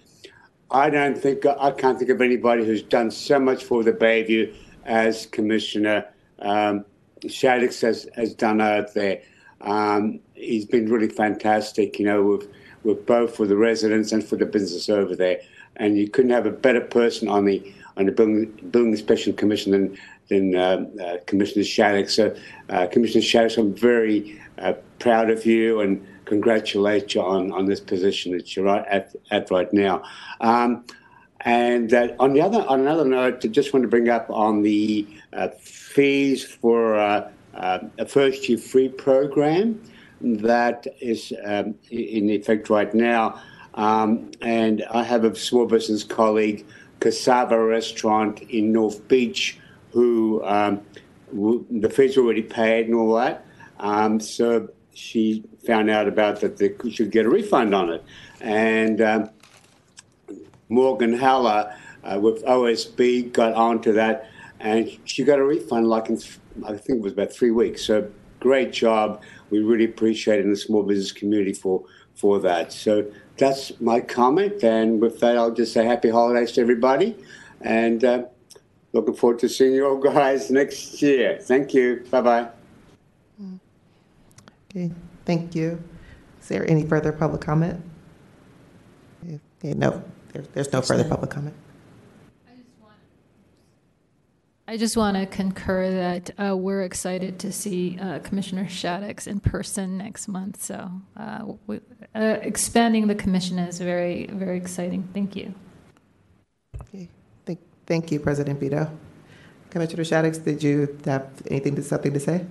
I don't think I can't think of anybody who's done so much for the Bayview as Commissioner um, Shaddix has, has done out there. Um, he's been really fantastic, you know, with, with both for the residents and for the business over there. And you couldn't have a better person on the on the building, building inspection commission than than uh, uh, Commissioner Shaddix. So, uh, Commissioner Shaddix, I'm very uh, proud of you and congratulate you on, on this position that you're at, at right now. Um, and on the other on another note, I just want to bring up on the uh, fees for uh, a first year free program that is um, in effect right now. Um, and I have a small business colleague, Cassava Restaurant in North Beach, who um, the fees already paid and all that. Um, so she found out about that they should get a refund on it. And um, Morgan Heller uh, with OSB got onto that, and she got a refund like in, I think it was about three weeks. So great job. We really appreciate it in the small business community for, for that. So that's my comment. And with that, I'll just say happy holidays to everybody. And uh, looking forward to seeing you all guys next year. Thank you. Bye bye. Okay, thank you. Is there any further public comment? Okay, no, there, there's no further public comment. I just want to concur that uh, we're excited to see uh, Commissioner Shaddix in person next month. So uh, we, uh, expanding the commission is very, very exciting. Thank you. Okay, thank, thank you, President Bito. Commissioner Shaddix, did you have anything to, something to say?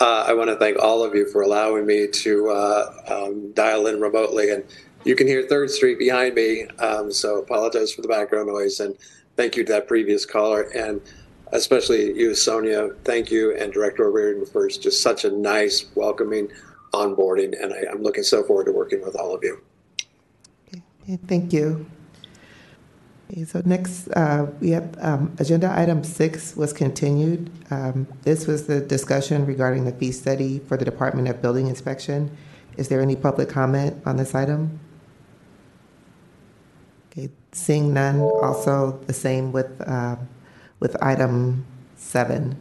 Uh, I want to thank all of you for allowing me to uh, um, dial in remotely. And you can hear Third Street behind me, um, so apologize for the background noise. And thank you to that previous caller, and especially you, Sonia. Thank you, and Director O'Riordan for just such a nice, welcoming onboarding. And I, am looking so forward to working with all of you. Thank you. Okay, so next, uh, we have um, agenda item six was continued. Um, this was the discussion regarding the fee study for the Department of Building Inspection. Is there any public comment on this item? Seeing none. Also, the same with uh, with item seven.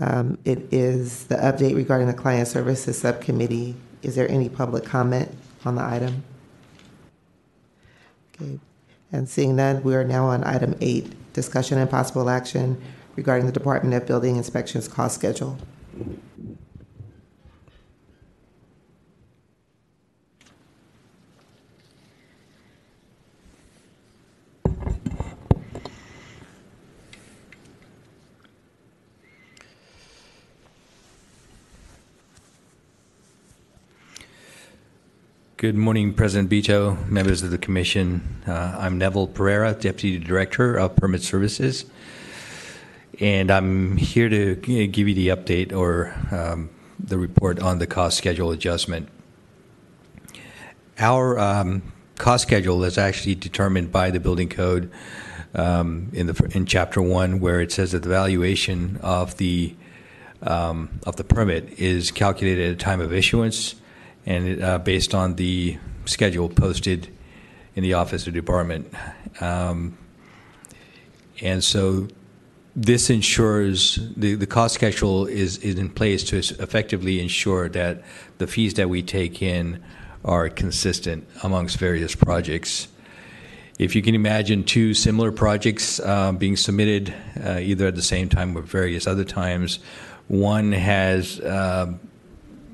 Um, it is the update regarding the Client Services Subcommittee. Is there any public comment on the item? Okay. And seeing none, we are now on item eight, discussion and possible action regarding the Department of Building Inspections cost schedule. Good morning, President Bito, members of the Commission. Uh, I'm Neville Pereira, Deputy Director of Permit Services, and I'm here to give you the update or um, the report on the cost schedule adjustment. Our um, cost schedule is actually determined by the building code um, in the in Chapter One, where it says that the valuation of the um, of the permit is calculated at a time of issuance and uh, based on the schedule posted in the office or department. Um, and so this ensures the, the cost schedule is, is in place to effectively ensure that the fees that we take in are consistent amongst various projects. If you can imagine two similar projects uh, being submitted uh, either at the same time or various other times, one has uh,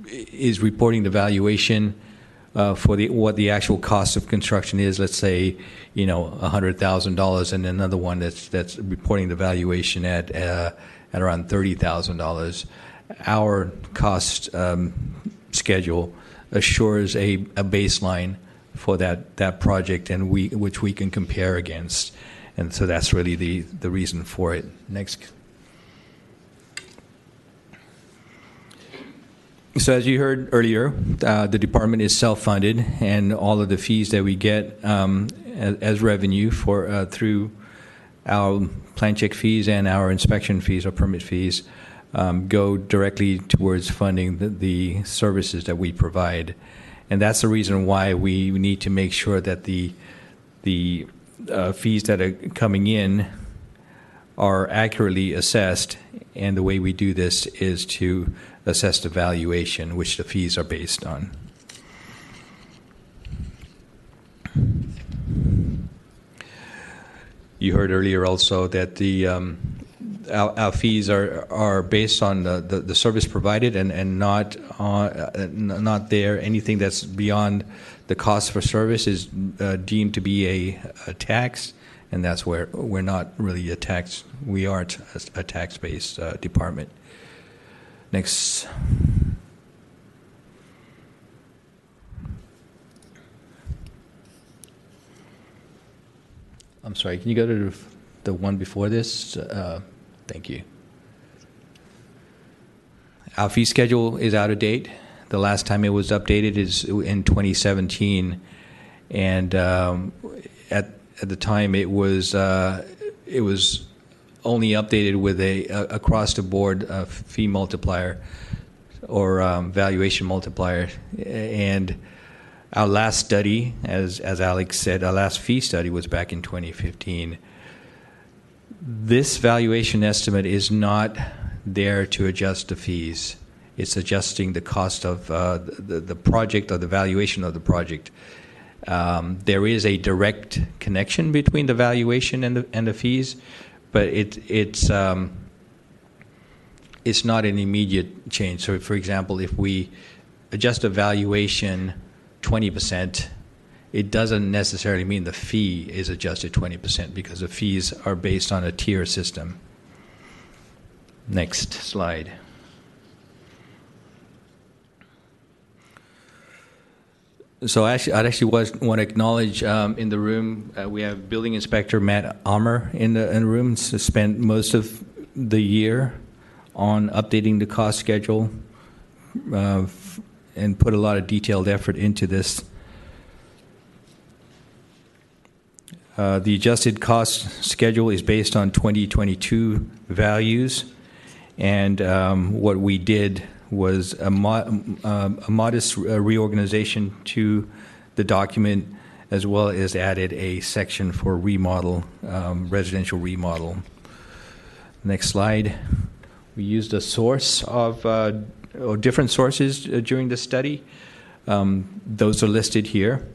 is reporting the valuation uh, for the what the actual cost of construction is. Let's say, you know, hundred thousand dollars, and another one that's that's reporting the valuation at uh, at around thirty thousand dollars. Our cost um, schedule assures a, a baseline for that that project, and we which we can compare against, and so that's really the the reason for it. Next. So as you heard earlier, uh, the department is self-funded, and all of the fees that we get um, as, as revenue for uh, through our plan check fees and our inspection fees or permit fees um, go directly towards funding the, the services that we provide, and that's the reason why we need to make sure that the the uh, fees that are coming in are accurately assessed, and the way we do this is to assess the valuation, which the fees are based on. You heard earlier also that the um, our, our, fees are are based on the, the, the service provided and and not uh, not there anything that's beyond the cost for service is uh, deemed to be a, a, tax, and that's where we're not really a tax. We aren't a tax based uh, department. Next. I'm sorry, can you go to the one before this? Uh, thank you. Our fee schedule is out of date. The last time it was updated is in 2017, and um, at at the time it was uh, it was only updated with a, a across the board uh, fee multiplier or um, valuation multiplier. And our last study, as, as Alex said, our last fee study was back in 2015. This valuation estimate is not there to adjust the fees. It's adjusting the cost of uh, the, the project or the valuation of the project. Um, there is a direct connection between the valuation and the, and the fees, but it, it's um, it's not an immediate change. So, for example, if we adjust a valuation 20%, it doesn't necessarily mean the fee is adjusted 20% because the fees are based on a tier system. Next slide. So actually, I'd actually was, want to acknowledge um, in the room uh, we have Building Inspector Matt Armour in the, in the room. So spent most of the year on updating the cost schedule uh, and put a lot of detailed effort into this. Uh, the adjusted cost schedule is based on 2022 values, and um, what we did was a, mo- uh, a modest uh, reorganization to the document, as well as added a section for remodel, um, residential remodel. Next slide. We used a source of uh, or different sources uh, during the study. Um, those are listed here,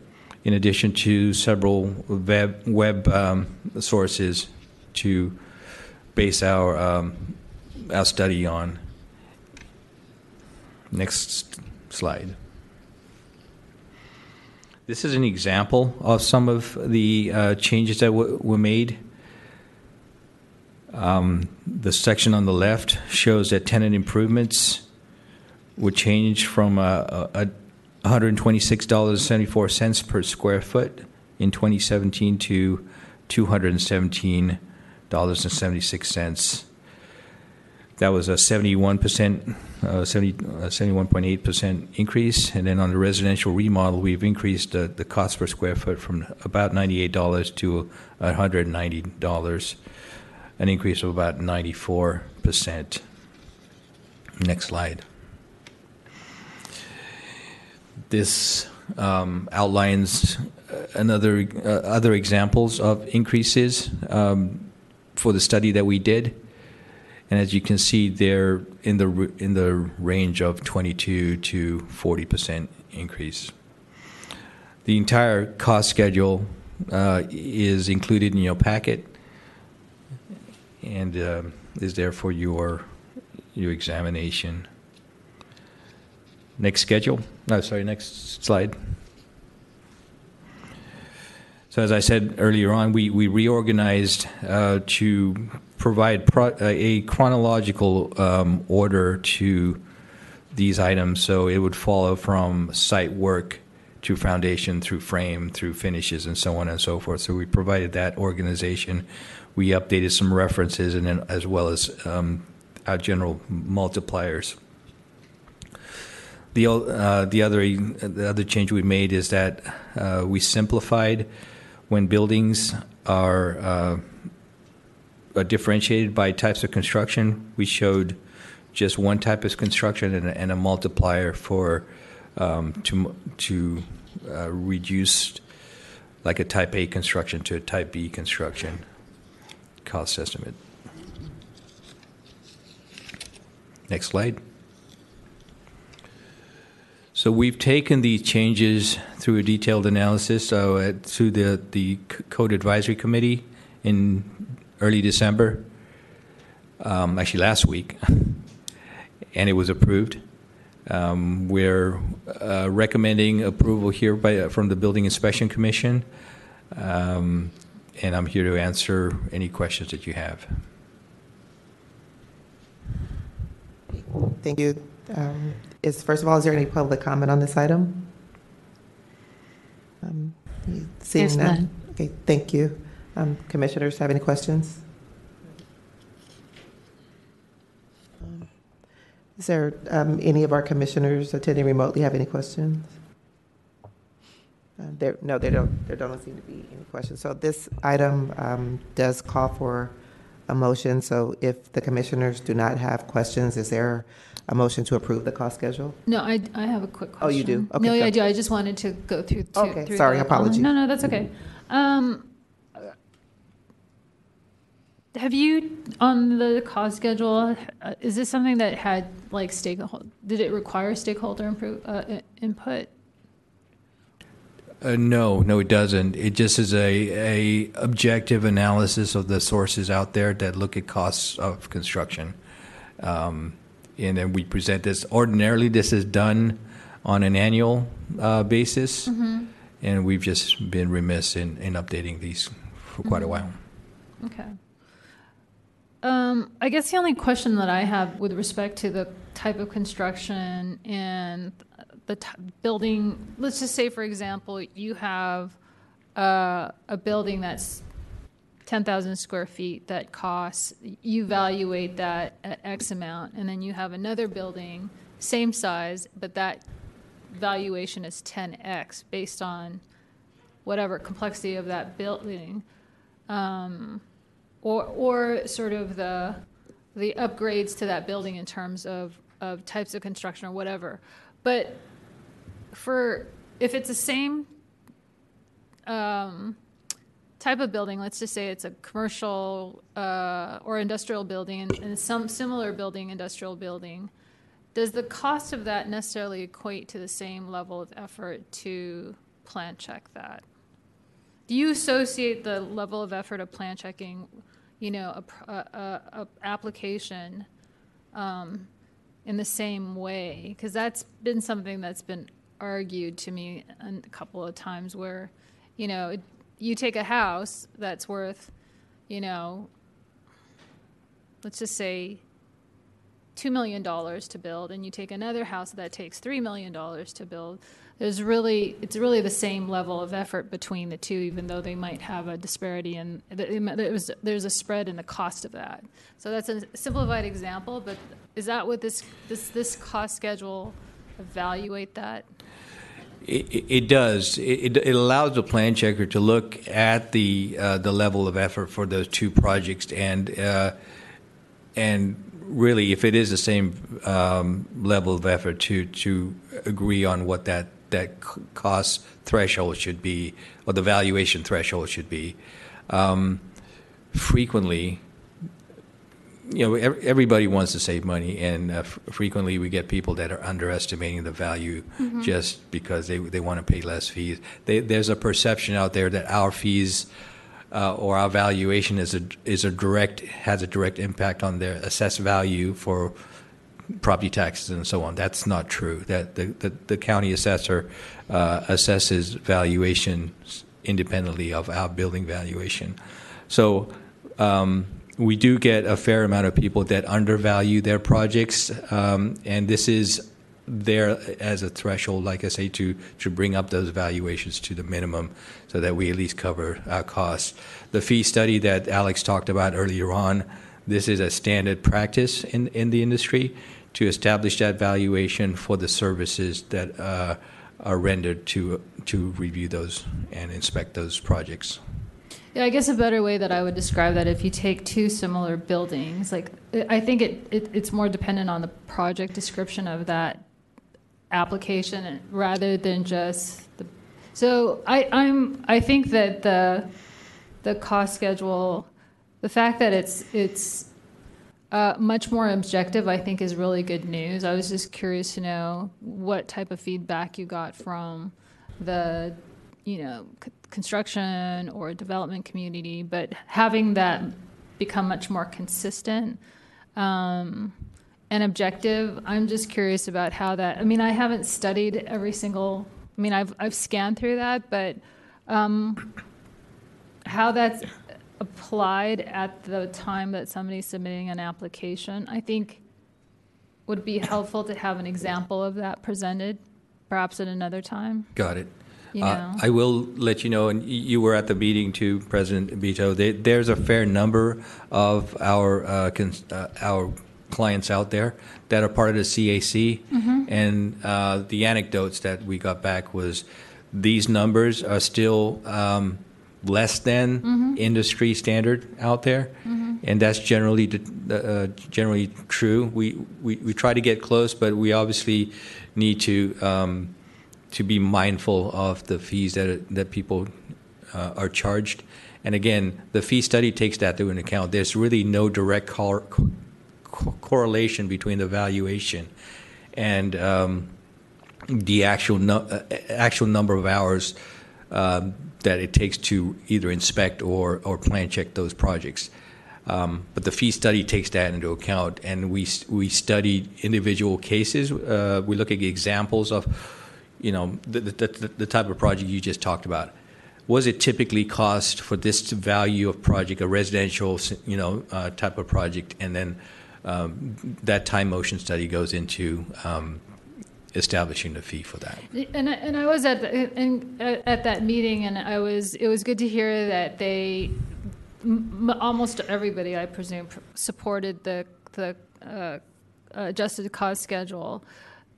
in addition to several web, web um, sources to base our um, our study on. Next slide. This is an example of some of the uh, changes that were made. Um, the section on the left shows that tenant improvements would change from uh, a, a $126.74 per square foot in 2017 to $217.76 that was a 71%, uh, 70, uh, 71.8% increase. And then on the residential remodel, we've increased the cost per square foot from about $98 to $190, an increase of about 94%. Next slide. This um, outlines uh, another uh, other examples of increases um, for the study that we did. And as you can see, they're in the in the range of 22 to 40 percent increase. The entire cost schedule uh, is included in your packet and uh, is there for your your examination. Next schedule. No, sorry. Next slide. So as I said earlier on, we, we reorganized uh, to provide pro- uh, a chronological um, order to these items. So it would follow from site work to foundation, through frame, through finishes, and so on and so forth. So we provided that organization. We updated some references, and then as well as um, our general multipliers. The, uh, the other, the other change we made is that uh, we simplified when buildings are, uh, differentiated by types of construction. We showed just one type of construction and a, and a multiplier for um, to to uh, reduce like a type A construction to a type B construction cost estimate. Next slide. So we've taken these changes through a detailed analysis so uh, to the, the Code Advisory Committee in early December, um, actually last week, and it was approved. Um, we're uh, recommending approval here by, uh, from the Building Inspection Commission, um, and I'm here to answer any questions that you have. Thank you. Um, Is, first of all, is there any public comment on this item? Um, Seeing There's none. none. Okay, thank you. Um, Commissioners, have any questions? Um, Is there um, any of our commissioners attending remotely have any questions? Uh, There, no, there don't, there don't seem to be any questions. So this item um, does call for a motion. So if the commissioners do not have questions, is there a motion to approve the cost schedule? No, I, I have a quick question. Oh, you do? Okay, No, yeah. I do. I just wanted to go through. to- Okay, through sorry, the- apologies. No, no, that's okay. Um, have you, on the cost schedule, uh, is this something that had like stakeholder, did it require stakeholder improve, uh, input? Uh, no, no, it doesn't. It just is a, a objective analysis of the sources out there that look at costs of construction. Um, and then we present this. Ordinarily, this is done on an annual uh, basis, Mhm. and we've just been remiss in, in updating these for quite a Mhm. while. Okay. Um, I guess the only question that I have with respect to the type of construction and the t- building, let's just say, for example, you have uh, a building that's 10,000 square feet that costs, you evaluate that at X amount, and then you have another building, same size, but that valuation is 10X based on whatever complexity of that building. Um, or, or sort of the, the upgrades to that building in terms of, of types of construction or whatever. But for, if it's the same um, type of building, let's just say it's a commercial uh, or industrial building and, some similar building, industrial building, does the cost of that necessarily equate to the same level of effort to plan check that? Do you associate the level of effort of plan checking, you know, a, a, a, application um, in the same way? Because that's been something that's been argued to me a couple of times where, you know, it, you take a house that's worth, you know, let's just say $2 million to build, and you take another house that takes $3 million to build, there's really, it's really the same level of effort between the two, even though they might have a disparity in, there's, there's a spread in the cost of that. So that's a simplified example, but is that what this, this, this cost schedule evaluate that? It, it- does. It, it- it allows the plan checker to look at the uh, the level of effort for those two projects and uh, and really, if it is the same um, level of effort, to to agree on what that that cost threshold should be or the valuation threshold should be. Um, frequently, you know, everybody wants to save money, and uh, f- frequently we get people that are underestimating the value Mhm. just because they they want to pay less fees. They, there's a perception out there that our fees uh, or our valuation is a is a direct has a direct impact on their assessed value for property taxes and so on. That's not true. That the the, the county assessor uh, assesses valuations independently of our building valuation. So um, we do get a fair amount of people that undervalue their projects, um, and this is there as a threshold, like I say, to to bring up those valuations to the minimum, so that we at least cover our costs. The fee study that Alex talked about earlier on, this is a standard practice in in the industry to establish that valuation for the services that uh, are rendered to to review those and inspect those projects. Yeah, I guess a better way that I would describe that if you take two similar buildings, like I think it, it it's more dependent on the project description of that application rather than just the. So I I'm I think that the the cost schedule, the fact that it's it's uh, much more objective, I think, is really good news. I was just curious to know what type of feedback you got from the, you know, c- construction or development community, but having that become much more consistent um, and objective. I'm just curious about how that. I mean, I haven't studied every single. I mean, I've I've scanned through that, but um, how that's applied at the time that somebody's submitting an application, I think would be helpful to have an example of that presented, perhaps at another time. Got it. You Uh. I will let you know, and you were at the meeting too, President Bito. There- There's a fair number of our uh, cons- uh, our clients out there that are part of the CAC, Mhm. and uh, the anecdotes that we got back was these numbers are still um, less than Mhm. industry standard out there, Mhm. and that's generally uh, generally true. We, we we try to get close, but we obviously need to um, to be mindful of the fees that that people uh, are charged. And again, the fee study takes that into account. There's really no direct cor- co- correlation between the valuation and um, the actual no, uh, actual number of hours um, that it takes to either inspect or or plan check those projects. Um, but the fee study takes that into account, and we we study individual cases. Uh, we look at examples of, you know, the, the, the, the type of project you just talked about. Was it typically cost for this value of project, a residential, you know, uh, type of project, and then um, that time motion study goes into um, establishing the fee for that. And I, and I was at the, in, at that meeting, and I was it was good to hear that they m- almost everybody, I presume, supported the the uh, adjusted cost schedule.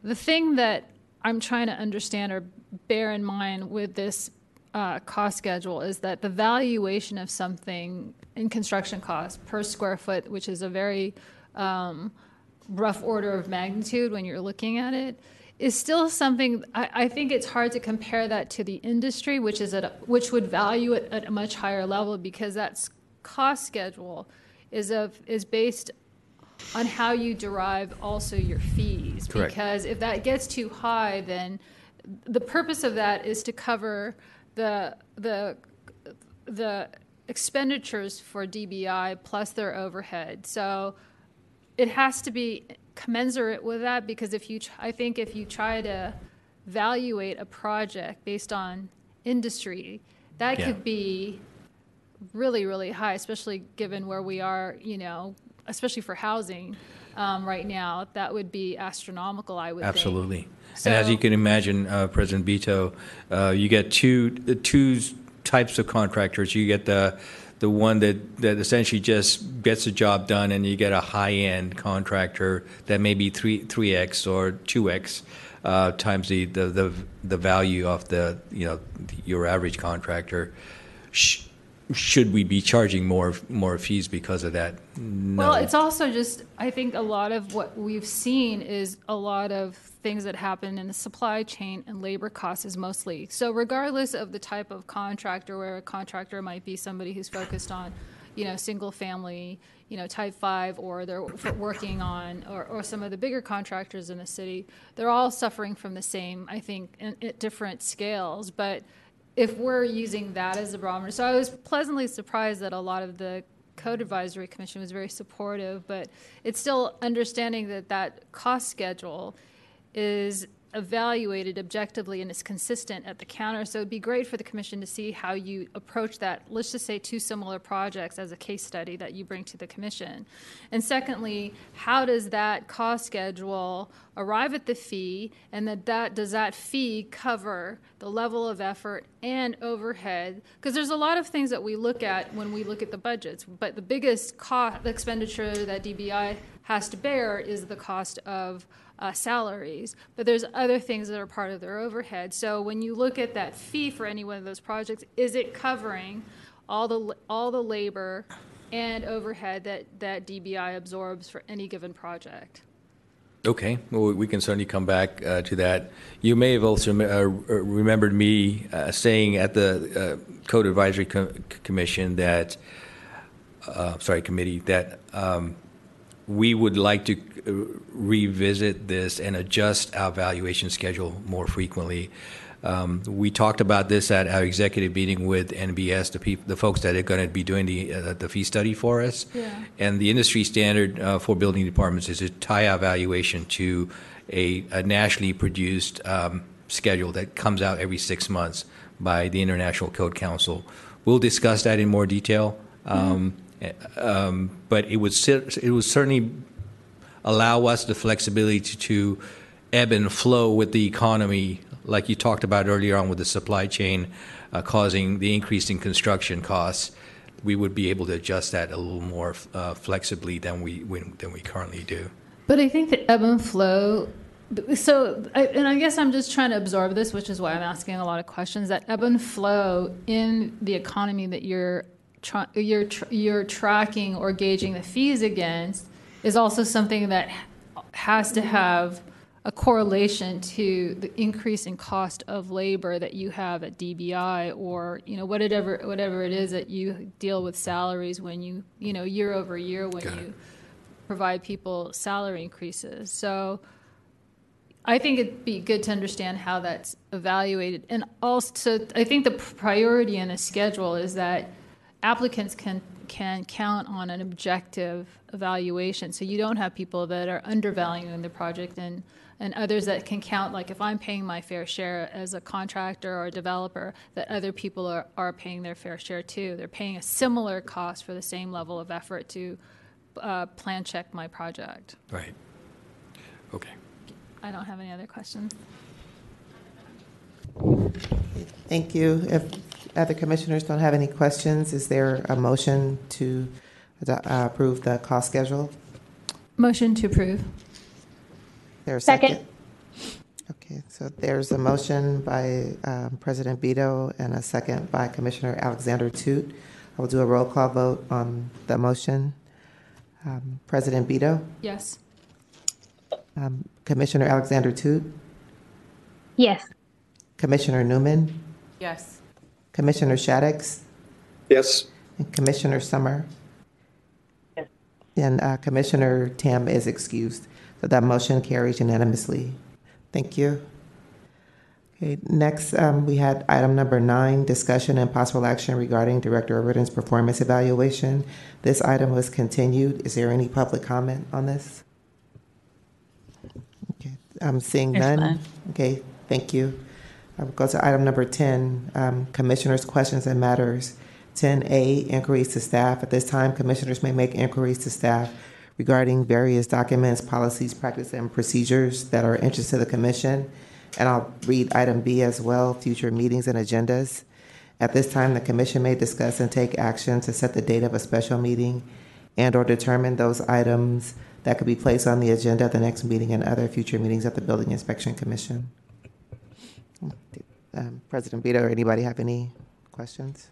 The thing that I'm trying to understand or bear in mind with this uh, cost schedule is that the valuation of something in construction cost per square foot, which is a very um, rough order of magnitude when you're looking at it, is still something. I, I think it's hard to compare that to the industry, which is at a, which would value it at a much higher level because that s- cost schedule is of is based on how you derive also your fees. Correct. Because if that gets too high, then the purpose of that is to cover the the the expenditures for DBI plus their overhead. So it has to be commensurate with that because if you, I think if you try to evaluate a project based on industry, that Yeah. could be really, really high, especially given where we are, you know, especially for housing um, right now. That would be astronomical, I would think. Absolutely. and as you can imagine, uh, President Bito, uh, you get two two types of contractors. You get the the one that, that essentially just gets the job done, and you get a high end contractor that may be three three x or two x uh, times the, the the the value of the you know your average contractor. Should we be charging more more fees because of that? No. Well, it's also just, I think a lot of what we've seen is a lot of things that happen in the supply chain and labor costs is mostly. So regardless of the type of contractor, where a contractor might be somebody who's focused on, you know, single family, you know, type five, or they're working on, or, or some of the bigger contractors in the city, they're all suffering from the same, I think, in, at different scales. But if we're using that as a barometer, so I was pleasantly surprised that a lot of the code advisory commission was very supportive, but it's still understanding that that cost schedule is evaluated objectively and is consistent at the counter. So it'd be great for the commission to see how you approach that. Let's just say two similar projects as a case study that you bring to the commission. And secondly, how does that cost schedule arrive at the fee and that, that does that fee cover the level of effort and overhead? Because there's a lot of things that we look at when we look at the budgets, but the biggest cost expenditure that DBI has to bear is the cost of uh, salaries, but there's other things that are part of their overhead. So when you look at that fee for any one of those projects, is it covering all the all the labor and overhead that that DBI absorbs for any given project? Okay, well, we can certainly come back uh, to that. You may have also uh, remembered me uh, saying at the uh, Code Advisory Co- Commission that, uh, sorry, committee, that um, we would like to revisit this and adjust our valuation schedule more frequently. Um, we talked about this at our executive meeting with NBS, the, peop- the folks that are going to be doing the, uh, the fee study for us. Yeah. And the industry standard uh, for building departments is to tie our valuation to a, a nationally produced um, schedule that comes out every six months by the International Code Council. We'll discuss that in more detail, um, um, but it would it would certainly allow us the flexibility to, ebb and flow with the economy, like you talked about earlier on with the supply chain uh, causing the increase in construction costs. We would be able to adjust that a little more uh, flexibly than we when, than we currently do. But I think the ebb and flow. So, I, and I guess I'm just trying to absorb this, which is why I'm asking a lot of questions. That ebb and flow in the economy that you're tra- you're tr- you're tracking or gauging the fees against is also something that has to have a correlation to the increase in cost of labor that you have at DBI or you know whatever whatever it is that you deal with salaries when you you know year over year when Got it. you provide people salary increases. So I think it'd be good to understand how that's evaluated. And also, I think the priority in a schedule is that applicants can can count on an objective evaluation. So you don't have people that are undervaluing the project and and others that can count like if I'm paying my fair share as a contractor or a developer, that other people are, are paying their fair share too. They're paying a similar cost for the same level of effort to uh, plan check my project. Right. Okay. I don't have any other questions. Thank you. If other commissioners don't have any questions, is there a motion to uh, approve the cost schedule? Motion to approve. There a second? Second. Okay, so there's a motion by um, President Bito and a second by Commissioner Alexander Tut. I will do a roll call vote on the motion. Um, President Bito, Yes. um, Commissioner Alexander Tut, Yes. Commissioner Neumann, Yes. Commissioner Shaddix, Yes. and Commissioner Sommer. Yes. And uh, Commissioner Tam is excused. So that motion carries unanimously. Thank you. Okay, next, um, we had item number nine, discussion and possible action regarding Director Overton's performance evaluation. This item was continued. Is there any public comment on this? Okay, I'm seeing There's none. none. Okay, thank you. I will go to item number 10, um, Commissioners' Questions and Matters. 10A, Inquiries to Staff. At this time, Commissioners may make inquiries to staff regarding various documents, policies, practices, and procedures that are interest to the Commission. And I'll read item B as well, future meetings and agendas. At this time, the Commission may discuss and take action to set the date of a special meeting and/or determine those items that could be placed on the agenda at the next meeting and other future meetings of the Building Inspection Commission. Um, President Bito, or anybody have any questions?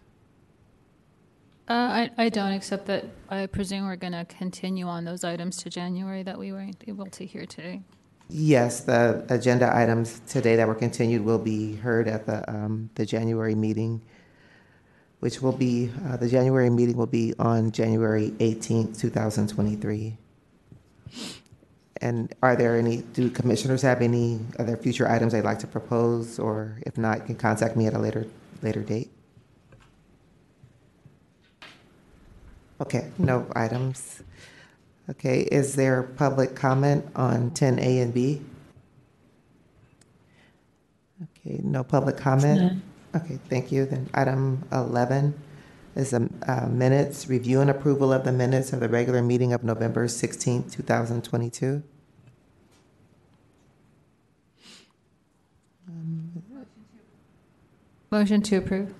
Uh, I, I don't, except that I presume we're going to continue on those items to January that we weren't able to hear today. Yes, the agenda items today that were continued will be heard at the, um, the January meeting, which will be, uh, the January meeting will be on January 18th, 2023. And are there any, do commissioners have any other future items they'd like to propose? Or if not, you can contact me at a later, later date. Okay, no items. Okay, is there public comment on 10A and B? Okay, no public comment? Okay, thank you. Then item 11 is the uh, minutes, review and approval of the minutes of the regular meeting of November 16th, 2022. Motion to approve.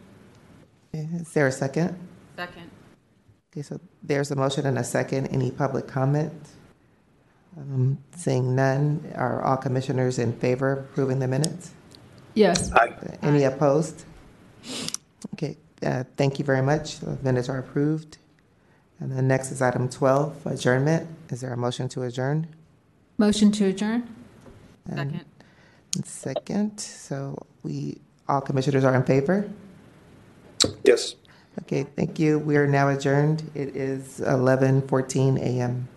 Is there a second? Second. Okay, so there's a motion and a second. Any public comment? Um, Seeing none, are all commissioners in favor of approving the minutes? Yes. Any opposed? Okay, uh, thank you very much. The minutes are approved. And then next is item 12, adjournment. Is there a motion to adjourn? Motion to adjourn? Second. Second, so we, all commissioners are in favor? Yes. Okay, thank you. We are now adjourned. It is 11:14 a.m.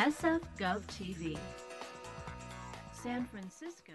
SF Gov TV. San Francisco.